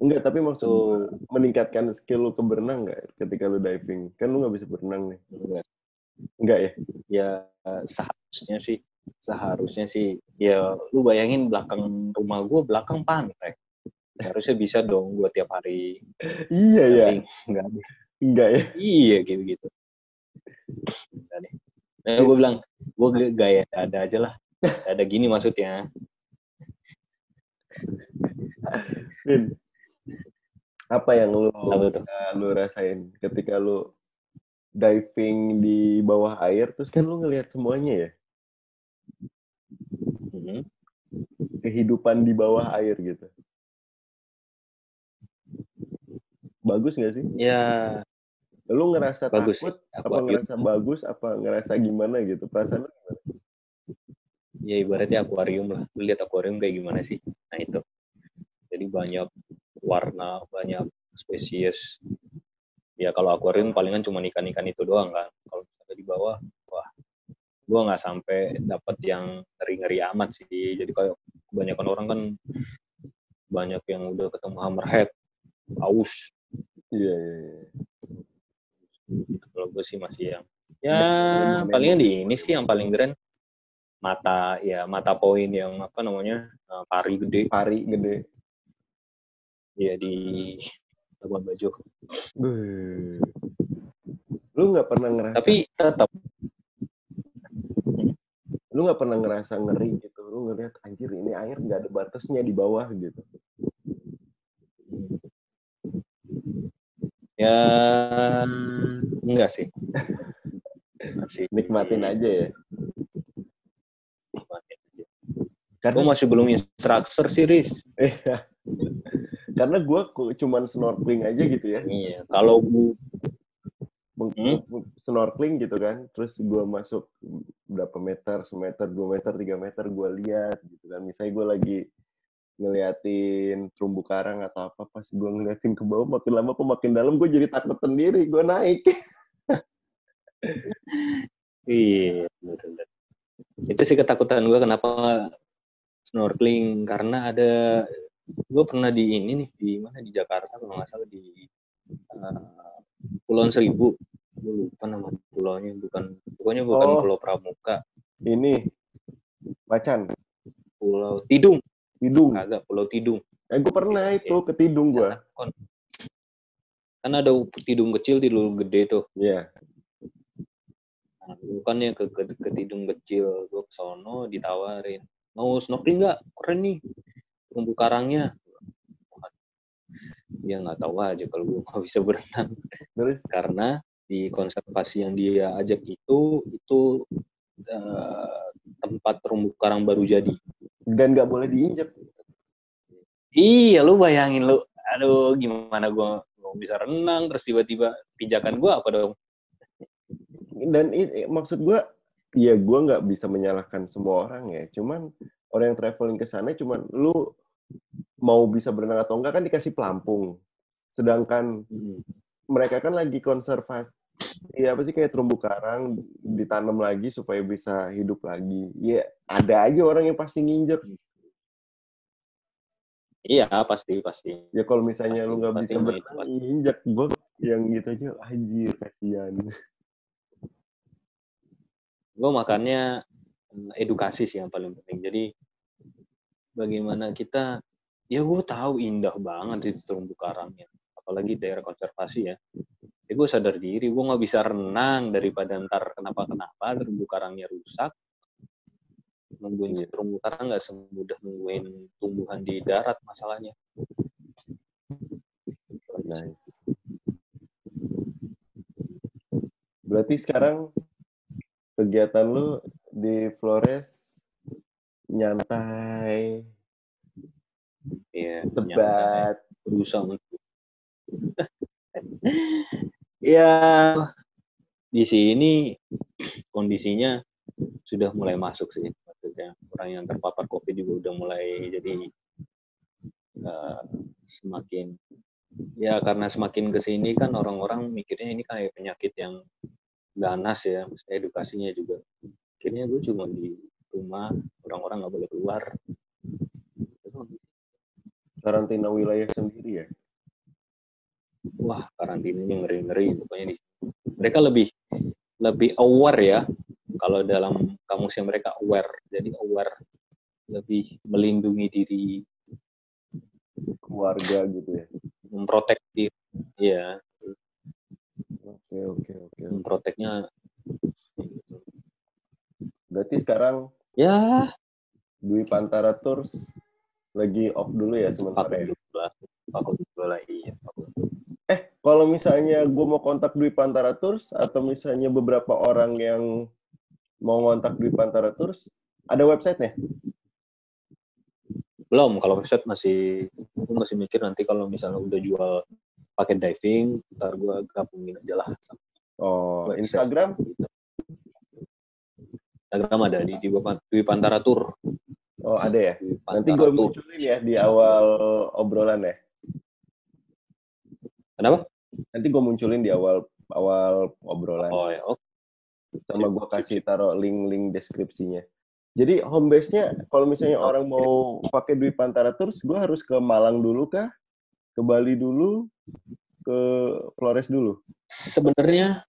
Speaker 2: Enggak, tapi maksud gua, meningkatkan skill lu ke berenang nggak ketika lu diving? Kan lu nggak bisa berenang nih.
Speaker 3: Enggak.
Speaker 2: Enggak ya?
Speaker 3: Ya seharusnya sih seharusnya sih ya lu bayangin belakang rumah gua belakang pantai. Harusnya bisa dong gua tiap hari.
Speaker 2: Iya ya.
Speaker 3: Enggak.
Speaker 2: Enggak ya.
Speaker 3: Iya gitu gitu. Nah, gue bilang, gue gaya ada aja lah. Ada gini maksudnya.
Speaker 2: Vin, apa yang lu uh, lu rasain ketika lu diving di bawah air terus kan lu ngelihat semuanya ya
Speaker 3: Mhm.
Speaker 2: kehidupan di bawah air gitu bagus nggak sih
Speaker 3: Ya,
Speaker 2: lu ngerasa
Speaker 3: Bagus
Speaker 2: takut
Speaker 3: sih.
Speaker 2: apa ngerasa bagus apa ngerasa gimana gitu perasaan lu gimana?
Speaker 3: ya ibaratnya akuarium lah. Lu lihat akuarium kayak gimana sih? Nah itu. Jadi banyak warna, banyak spesies. Ya kalau akuarium palingan cuma ikan-ikan itu doang kan. Kalau di bawah, wah, gua nggak sampai dapat yang ngeri-ngeri amat sih. Jadi kayak kebanyakan orang kan banyak yang udah ketemu hammerhead, paus,
Speaker 2: iya iya iya.
Speaker 3: Kalau gue sih masih yang ya palingnya di ini sih yang paling keren. Mata ya mata poin yang apa namanya eh, pari gede.
Speaker 2: Pari gede.
Speaker 3: Ya di Labuan Bajo
Speaker 2: lu nggak pernah ngerasa
Speaker 3: tapi tetap
Speaker 2: lu nggak pernah ngerasa ngeri gitu. Lu ngeliat anjir ini air nggak ada batasnya di bawah gitu
Speaker 3: ya enggak sih masih
Speaker 2: nikmatin aja ya
Speaker 3: nikmatin aja.
Speaker 2: Karena
Speaker 3: Gue masih belum instructor sih, Riz.
Speaker 2: Iya. Karena gue cuman snorkeling aja gitu ya.
Speaker 3: Iya. Kalau gue Hmm?
Speaker 2: snorkeling gitu kan. Terus gue masuk berapa meter, semeter, dua meter, tiga meter gue lihat gitu kan. Misalnya gue lagi ngeliatin terumbu karang atau apa pas gue ngeliatin ke bawah makin lama kok makin dalam gue jadi takut sendiri gue naik.
Speaker 3: Iya, bener-bener. Itu sih ketakutan gue kenapa snorkeling karena ada gue pernah di ini nih di mana di Jakarta kalau nggak salah di uh, Pulauan Seribu. Gue lupa nama pulaunya bukan pokoknya bukan
Speaker 2: Oh.
Speaker 3: Pulau Pramuka.
Speaker 2: Ini macan?
Speaker 3: Pulau Tidung
Speaker 2: hidung
Speaker 3: kagak Pulau Tidung
Speaker 2: eh gue pernah itu ke Tidung gue
Speaker 3: kan ada Tidung kecil Tidung gede tuh
Speaker 2: Iya
Speaker 3: Nah, bukannya ke, ke, ke Tidung kecil, gue ke sono ditawarin. Mau snorkeling nggak? Keren nih. Terumbu karangnya. Dia nggak tahu aja kalau gue nggak bisa berenang.
Speaker 2: terus
Speaker 3: Karena di konservasi yang dia ajak itu, itu eh, tempat terumbu karang baru jadi.
Speaker 2: Dan nggak boleh diinjak
Speaker 3: Iya, lu bayangin lu. Aduh, gimana gue mau bisa renang, terus tiba-tiba pijakan gue apa dong?
Speaker 2: dan i- i- maksud gue ya gue nggak bisa menyalahkan semua orang ya cuman orang yang traveling ke sana cuman lu mau bisa berenang atau enggak kan dikasih pelampung sedangkan
Speaker 3: Hmm.
Speaker 2: mereka kan lagi konservasi ya apa sih kayak terumbu karang ditanam lagi supaya bisa hidup lagi. Ya ada aja orang yang pasti nginjek.
Speaker 3: Iya, pasti, pasti.
Speaker 2: ya kalau misalnya
Speaker 3: Pasti-
Speaker 2: lu nggak
Speaker 3: pasti
Speaker 2: bisa
Speaker 3: mau
Speaker 2: berenang
Speaker 3: itu,
Speaker 2: injek gue yang gitu aja. Anjir kasihan.
Speaker 3: Gue makannya eh, edukasi sih yang paling penting. Jadi bagaimana kita ya gue tahu indah banget itu terumbu karangnya. Apalagi daerah konservasi ya ya gue sadar diri gue nggak bisa renang daripada ntar kenapa kenapa terumbu karangnya rusak. Nungguin terumbu karang nggak semudah nungguin tumbuhan di darat masalahnya.
Speaker 2: Nice. Berarti sekarang kegiatan lu di Flores nyantai,
Speaker 3: ya
Speaker 2: debat,
Speaker 3: berusaha untuk ya di sini kondisinya sudah mulai masuk sih. Maksudnya orang yang terpapar covid juga udah mulai jadi eh, semakin ya karena semakin ke sini kan orang-orang mikirnya ini kayak penyakit yang ganas ya edukasinya juga. Akhirnya gue cuma di rumah orang-orang nggak boleh keluar.
Speaker 2: Karantina wilayah sendiri ya.
Speaker 3: Wah karantinanya ngeri-ngeri pokoknya di mereka lebih lebih aware ya kalau dalam kamusnya mereka aware. Jadi aware lebih melindungi diri.
Speaker 2: Keluarga gitu ya.
Speaker 3: memprotek diri ya
Speaker 2: Oke, oke, oke.
Speaker 3: memproteknya
Speaker 2: Berarti sekarang
Speaker 3: ya.
Speaker 2: Dwi Pantara Tours lagi off dulu ya sementara ya.
Speaker 3: vakum dulu lah. Vakum dulu lah iya
Speaker 2: kalau misalnya gue mau kontak Dwi Pantara Tours atau misalnya beberapa orang yang mau kontak Dwi Pantara Tours, ada websitenya?
Speaker 3: belum kalau website masih aku masih mikir nanti kalau misalnya udah jual paket diving ntar gue gabungin aja lah
Speaker 2: Oh,
Speaker 3: website.
Speaker 2: Instagram?
Speaker 3: Instagram ada di di Dwi Pantara Tour.
Speaker 2: Oh, ada ya? Nanti gue munculin ya di awal obrolan ya.
Speaker 3: Kenapa?
Speaker 2: Nanti gue munculin di awal awal obrolan.
Speaker 3: Oh ya,
Speaker 2: sama gue kasih taruh link-link deskripsinya. Jadi home base-nya kalau misalnya orang mau pakai Dwi Pantara Tours, gue harus ke Malang dulu kah? Ke Bali dulu? Ke Flores dulu?
Speaker 3: Sebenarnya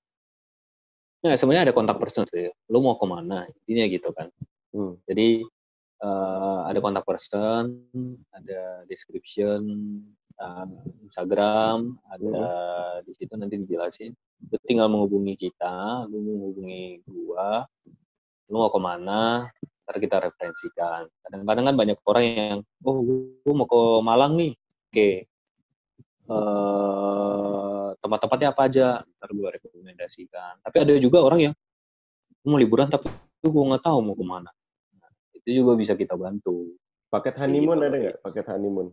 Speaker 3: ya sebenarnya ada kontak person sih. Lu mau ke mana? Intinya gitu kan.
Speaker 2: Hmm.
Speaker 3: Jadi eh, ada kontak person, ada description, eh, Instagram, ada di situ nanti dijelasin. Lu tinggal menghubungi kita, lu menghubungi gua, lu mau ke mana, ntar kita referensikan. Kadang-kadang kan banyak orang yang, oh gua mau ke Malang nih, oke. Eh, tempat-tempatnya apa aja, ntar gua rekomendasikan. Tapi ada juga orang yang mau liburan tapi gua nggak tahu mau ke mana. Nah, itu juga bisa kita bantu
Speaker 2: Paket honeymoon
Speaker 3: Gitu,
Speaker 2: ada nggak? Paket honeymoon.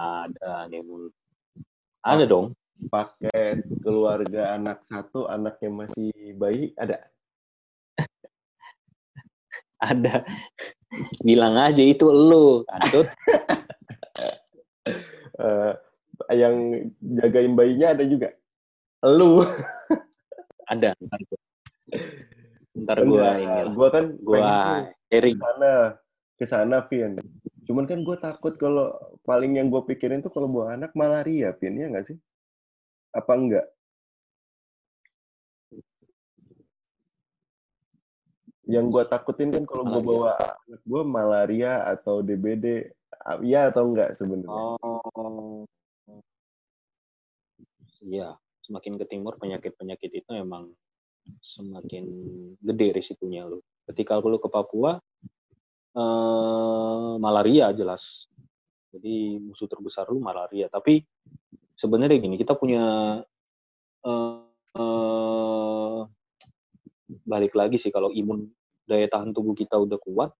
Speaker 3: Ada honeymoon ada dong
Speaker 2: Paket keluarga anak satu, anaknya masih bayi, ada.
Speaker 3: ada bilang aja itu lu kantut
Speaker 2: Eh, yang jagain bayinya ada juga. Lu.
Speaker 3: ada ntar gua ntar gua
Speaker 2: Gue kan
Speaker 3: gua sharing
Speaker 2: ke sana, ke sana, Vin. Cuman kan gue takut kalau paling yang gue pikirin tuh kalau buah anak malaria, Vin, ya nggak sih? Apa enggak? Yang gue takutin kan kalau gue bawa anak gue malaria atau DBD, Ah, iya atau enggak sebenarnya?
Speaker 3: oh iya semakin ke timur penyakit penyakit itu emang semakin gede risikonya lu ketika lu ke Papua eh, malaria jelas. Jadi musuh terbesar lu malaria. Tapi sebenarnya gini kita punya eh, eh, balik lagi sih kalau imun daya tahan tubuh kita udah kuat.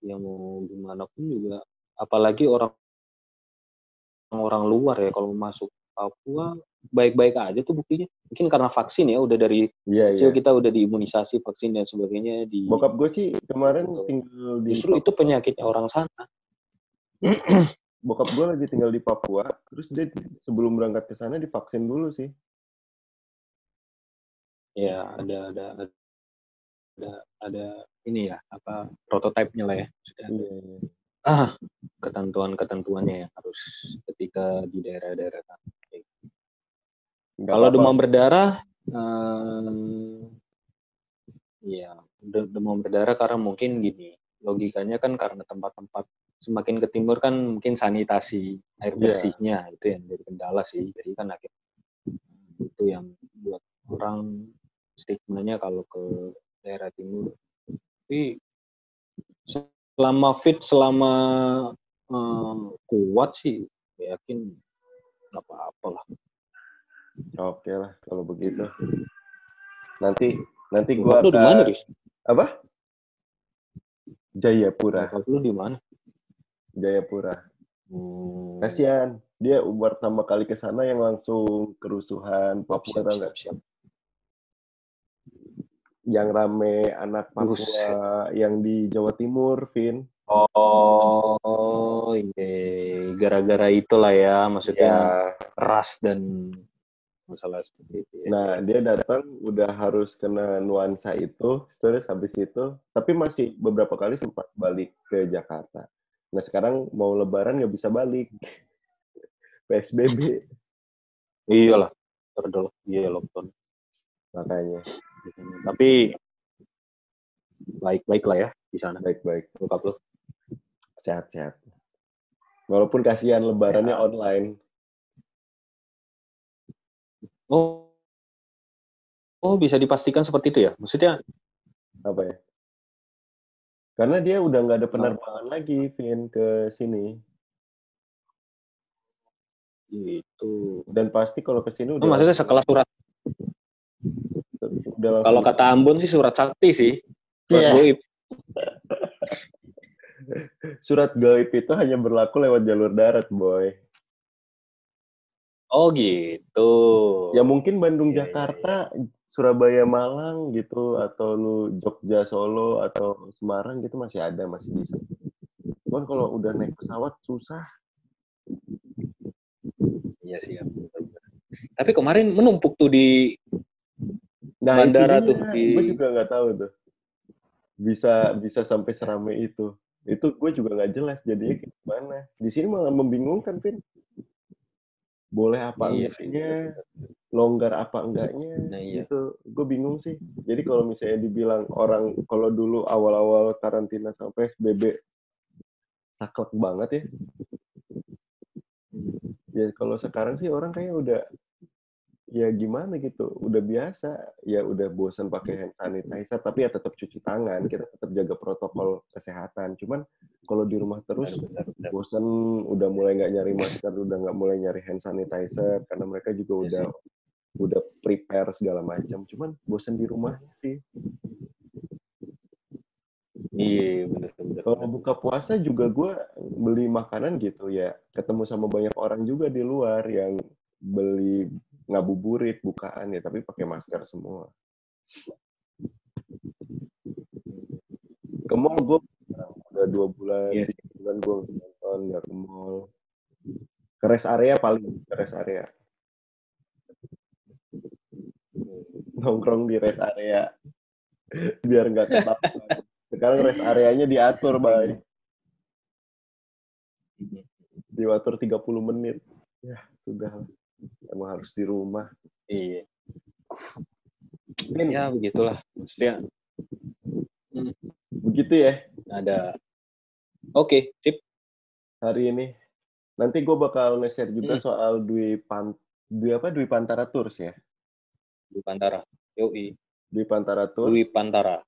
Speaker 3: Ya mau gimana pun juga apalagi orang orang luar ya kalau masuk Papua baik-baik aja tuh buktinya mungkin karena vaksin ya udah dari
Speaker 2: iya.
Speaker 3: kecil kita udah diimunisasi vaksin dan sebagainya di
Speaker 2: Bokap gue sih kemarin
Speaker 3: Betul.
Speaker 2: tinggal di
Speaker 3: justru itu penyakitnya orang sana
Speaker 2: bokap gue lagi tinggal di Papua, terus dia sebelum berangkat ke sana divaksin dulu sih.
Speaker 3: ya ada ada ada ada ini ya apa prototipenya lah ya sudah ada.
Speaker 2: Iya, iya.
Speaker 3: ah ketentuan-ketentuannya yang harus ketika di daerah-daerah
Speaker 2: Nggak
Speaker 3: Kalau
Speaker 2: apa-apa.
Speaker 3: demam berdarah, eh, ya de- demam berdarah karena mungkin gini, logikanya kan karena tempat-tempat semakin ke timur kan mungkin sanitasi air
Speaker 2: Iya.
Speaker 3: bersihnya itu yang jadi kendala sih. Jadi kan akhirnya itu yang buat orang stigmanya kalau ke daerah timur. Tapi selama fit, selama eh, kuat sih, yakin nggak apa-apa lah.
Speaker 2: Oke begitu. Nanti nanti
Speaker 3: Bokap lu di mana, Riz?
Speaker 2: apa? Jayapura,
Speaker 3: Bokap lu di mana?
Speaker 2: Jayapura.
Speaker 3: Hmm.
Speaker 2: Kasihan, dia pertama kali ke sana yang langsung kerusuhan Papua
Speaker 3: siap, siap, siap.
Speaker 2: Yang rame anak Papua
Speaker 3: Buset.
Speaker 2: yang di Jawa Timur, Vin.
Speaker 3: Oh, iya. Gara-gara itulah ya, maksudnya
Speaker 2: Ya,
Speaker 3: ras dan masalah seperti itu. Ya.
Speaker 2: Nah, dia datang udah harus kena nuansa itu, terus habis itu, tapi masih beberapa kali sempat balik ke Jakarta. Nah, sekarang mau lebaran nggak bisa balik. PSBB,
Speaker 3: Iyalah, terdol, iya lockdown.
Speaker 2: makanya.
Speaker 3: Tapi baik-baik lah ya di sana.
Speaker 2: Baik-baik,
Speaker 3: Bokap lu.
Speaker 2: sehat-sehat. Walaupun kasihan lebarannya
Speaker 3: Ya.
Speaker 2: online.
Speaker 3: Oh, oh bisa dipastikan seperti itu ya? Maksudnya
Speaker 2: Apa ya? Karena dia udah nggak ada penerbangan lagi, Vin, ke sini.
Speaker 3: itu.
Speaker 2: Dan pasti kalau ke sini
Speaker 3: Oh,
Speaker 2: udah
Speaker 3: maksudnya sekelas surat.
Speaker 2: udah langsung
Speaker 3: Kalau kata Ambon sih surat sakti sih. Surat
Speaker 2: Iya.
Speaker 3: goib.
Speaker 2: surat gaib itu hanya berlaku lewat jalur darat, boy.
Speaker 3: Oh gitu.
Speaker 2: Ya mungkin Bandung
Speaker 3: Iya, iya,
Speaker 2: Jakarta, Surabaya Malang gitu atau lu Jogja Solo atau Semarang gitu masih ada masih bisa. Cuman kalau udah naik pesawat susah.
Speaker 3: Iya sih. ya. Tapi kemarin menumpuk tuh di
Speaker 2: Nah
Speaker 3: Bandara
Speaker 2: itu
Speaker 3: tuh di-
Speaker 2: gue juga nggak tahu tuh. Bisa bisa sampai serame itu. Itu gue juga nggak jelas jadinya gimana. Di sini malah membingungkan, Vin. Boleh apa
Speaker 3: Iya
Speaker 2: enggaknya,
Speaker 3: betul-betul.
Speaker 2: longgar apa enggaknya,
Speaker 3: Nah, iya.
Speaker 2: gitu. Gue bingung sih. Jadi kalau misalnya dibilang orang, kalau dulu awal-awal karantina sampai PSBB, saklek banget ya. Ya kalau sekarang sih orang kayaknya udah, ya gimana gitu, udah biasa. Ya udah bosan pakai hand sanitizer, tapi ya tetap cuci tangan, kita tetap jaga protokol kesehatan. Cuman kalau di rumah terus,
Speaker 3: Benar, benar, benar.
Speaker 2: bosan udah mulai nggak nyari masker udah nggak mulai nyari hand sanitizer karena mereka juga
Speaker 3: Iya
Speaker 2: udah udah prepare segala macam cuman bosan di rumahnya sih
Speaker 3: Iya, bener bener.
Speaker 2: Kalau buka puasa juga gue beli makanan gitu ya, ketemu sama banyak orang juga di luar yang beli ngabuburit bukaan ya, tapi pakai masker semua. Ke mall gue udah dua bulan,
Speaker 3: Iya
Speaker 2: tiga bulan gue nonton nggak ke mall. Ke rest area paling, ke rest area. Nongkrong di rest area biar nggak ketahuan. Sekarang rest areanya diatur, Bay. Diatur 30 menit. Ya, sudah. Emang harus di rumah.
Speaker 3: Iya. Ya begitulah. Maksudnya
Speaker 2: begitu ya
Speaker 3: ada. Oke, tip.
Speaker 2: hari ini. Nanti gue bakal nge-share juga
Speaker 3: Hmm.
Speaker 2: soal Dwi Pan Dwi apa Dwi Pantara Tours ya.
Speaker 3: Dwi Pantara. Yoi.
Speaker 2: Dwi Pantara Tours.
Speaker 3: Dwi Pantara.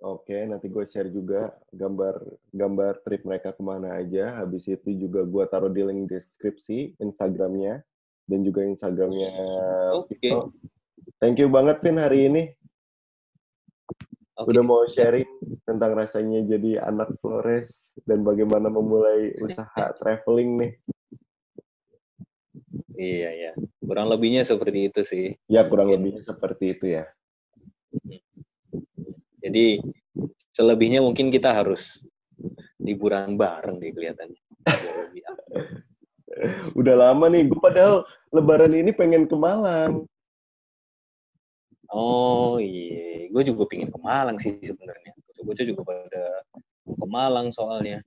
Speaker 2: Oke, nanti gue share juga gambar gambar trip mereka ke mana aja. Habis itu juga gue taruh di link deskripsi Instagramnya dan juga Instagramnya
Speaker 3: Oke.
Speaker 2: Vito. Thank you banget Vin hari ini
Speaker 3: Oke.
Speaker 2: udah mau sharing tentang rasanya jadi anak Flores dan bagaimana memulai usaha traveling nih.
Speaker 3: Iya, iya. Kurang lebihnya seperti itu sih.
Speaker 2: Ya kurang
Speaker 3: Mungkin.
Speaker 2: lebihnya seperti itu ya.
Speaker 3: Jadi selebihnya mungkin kita harus liburan bareng deh kelihatannya.
Speaker 2: Udah lama nih, gue padahal Lebaran ini pengen ke Malang.
Speaker 3: Oh iya, gue juga pingin ke Malang sih sebenarnya. Bocah-bocah juga pada ke Malang soalnya.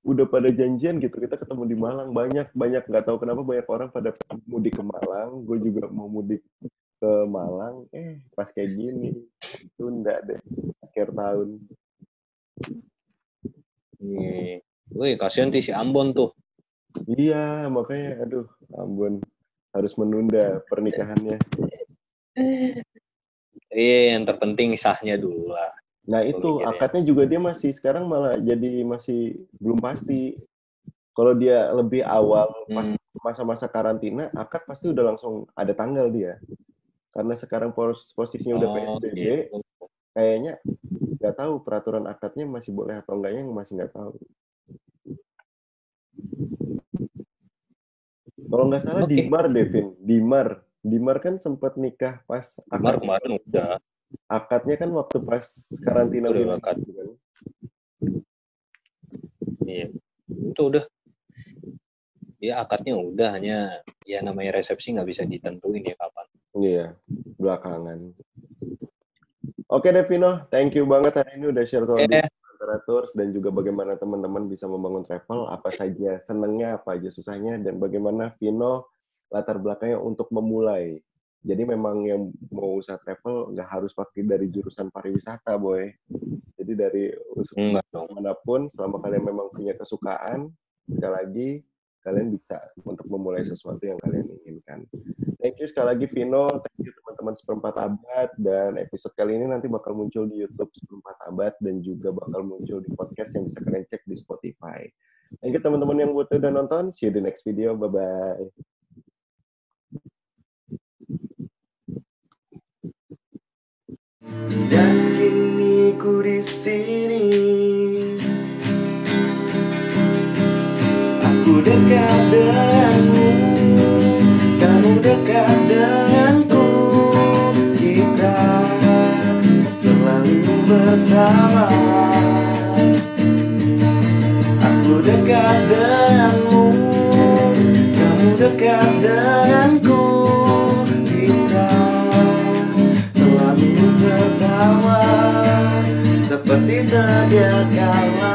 Speaker 2: udah pada janjian gitu kita ketemu di Malang banyak banyak nggak tahu kenapa banyak orang pada mudik ke Malang gue juga mau mudik ke Malang eh pas kayak gini tunda deh akhir tahun
Speaker 3: Iya. Wih, kasihan sih si Ambon tuh.
Speaker 2: iya makanya aduh Ambon harus menunda pernikahannya
Speaker 3: Iya, yang terpenting sahnya dulu lah.
Speaker 2: nah itu akadnya juga dia masih sekarang malah jadi masih belum pasti kalau dia lebih awal pas
Speaker 3: Hmm.
Speaker 2: masa-masa karantina akad pasti udah langsung ada tanggal dia karena sekarang pos posisinya udah
Speaker 3: Oh,
Speaker 2: PSBB
Speaker 3: gitu.
Speaker 2: kayaknya nggak tahu peraturan akadnya masih boleh atau enggaknya masih nggak tahu. Kalau nggak salah
Speaker 3: Oke.
Speaker 2: Dimar, Devin, Dimar, Dimar kan sempat nikah pas akad,
Speaker 3: kemarin udah.
Speaker 2: akadnya kan waktu pas karantina
Speaker 3: Udah akad.
Speaker 2: kan.
Speaker 3: Iya. Itu udah. Ya akadnya udah hanya ya namanya resepsi nggak bisa ditentuin ya kapan.
Speaker 2: Iya, belakangan. Oke Devino, thank you banget hari ini udah share soal
Speaker 3: Eh.
Speaker 2: tours dan juga bagaimana teman-teman bisa membangun travel, apa saja senengnya, apa aja susahnya, dan bagaimana Vino latar belakangnya untuk memulai. Jadi memang yang mau usaha travel nggak harus pakai dari jurusan pariwisata, boy. Jadi dari usaha
Speaker 3: dong.
Speaker 2: mana pun, selama kalian memang punya kesukaan, sekali lagi kalian bisa untuk memulai sesuatu yang kalian inginkan. Thank you sekali lagi Vino, thank you teman-teman seperempat abad dan episode kali ini nanti bakal muncul di YouTube seperempat abad dan juga bakal muncul di podcast yang bisa kalian cek di Spotify. Thank you teman-teman yang buat udah nonton. See you di next video. Bye bye.
Speaker 1: Dan kini ku di sini. Aku dekat denganmu Kamu dekat denganku. Kita selalu bersama. Aku dekat denganmu Kamu dekat denganku Seperti sedia kala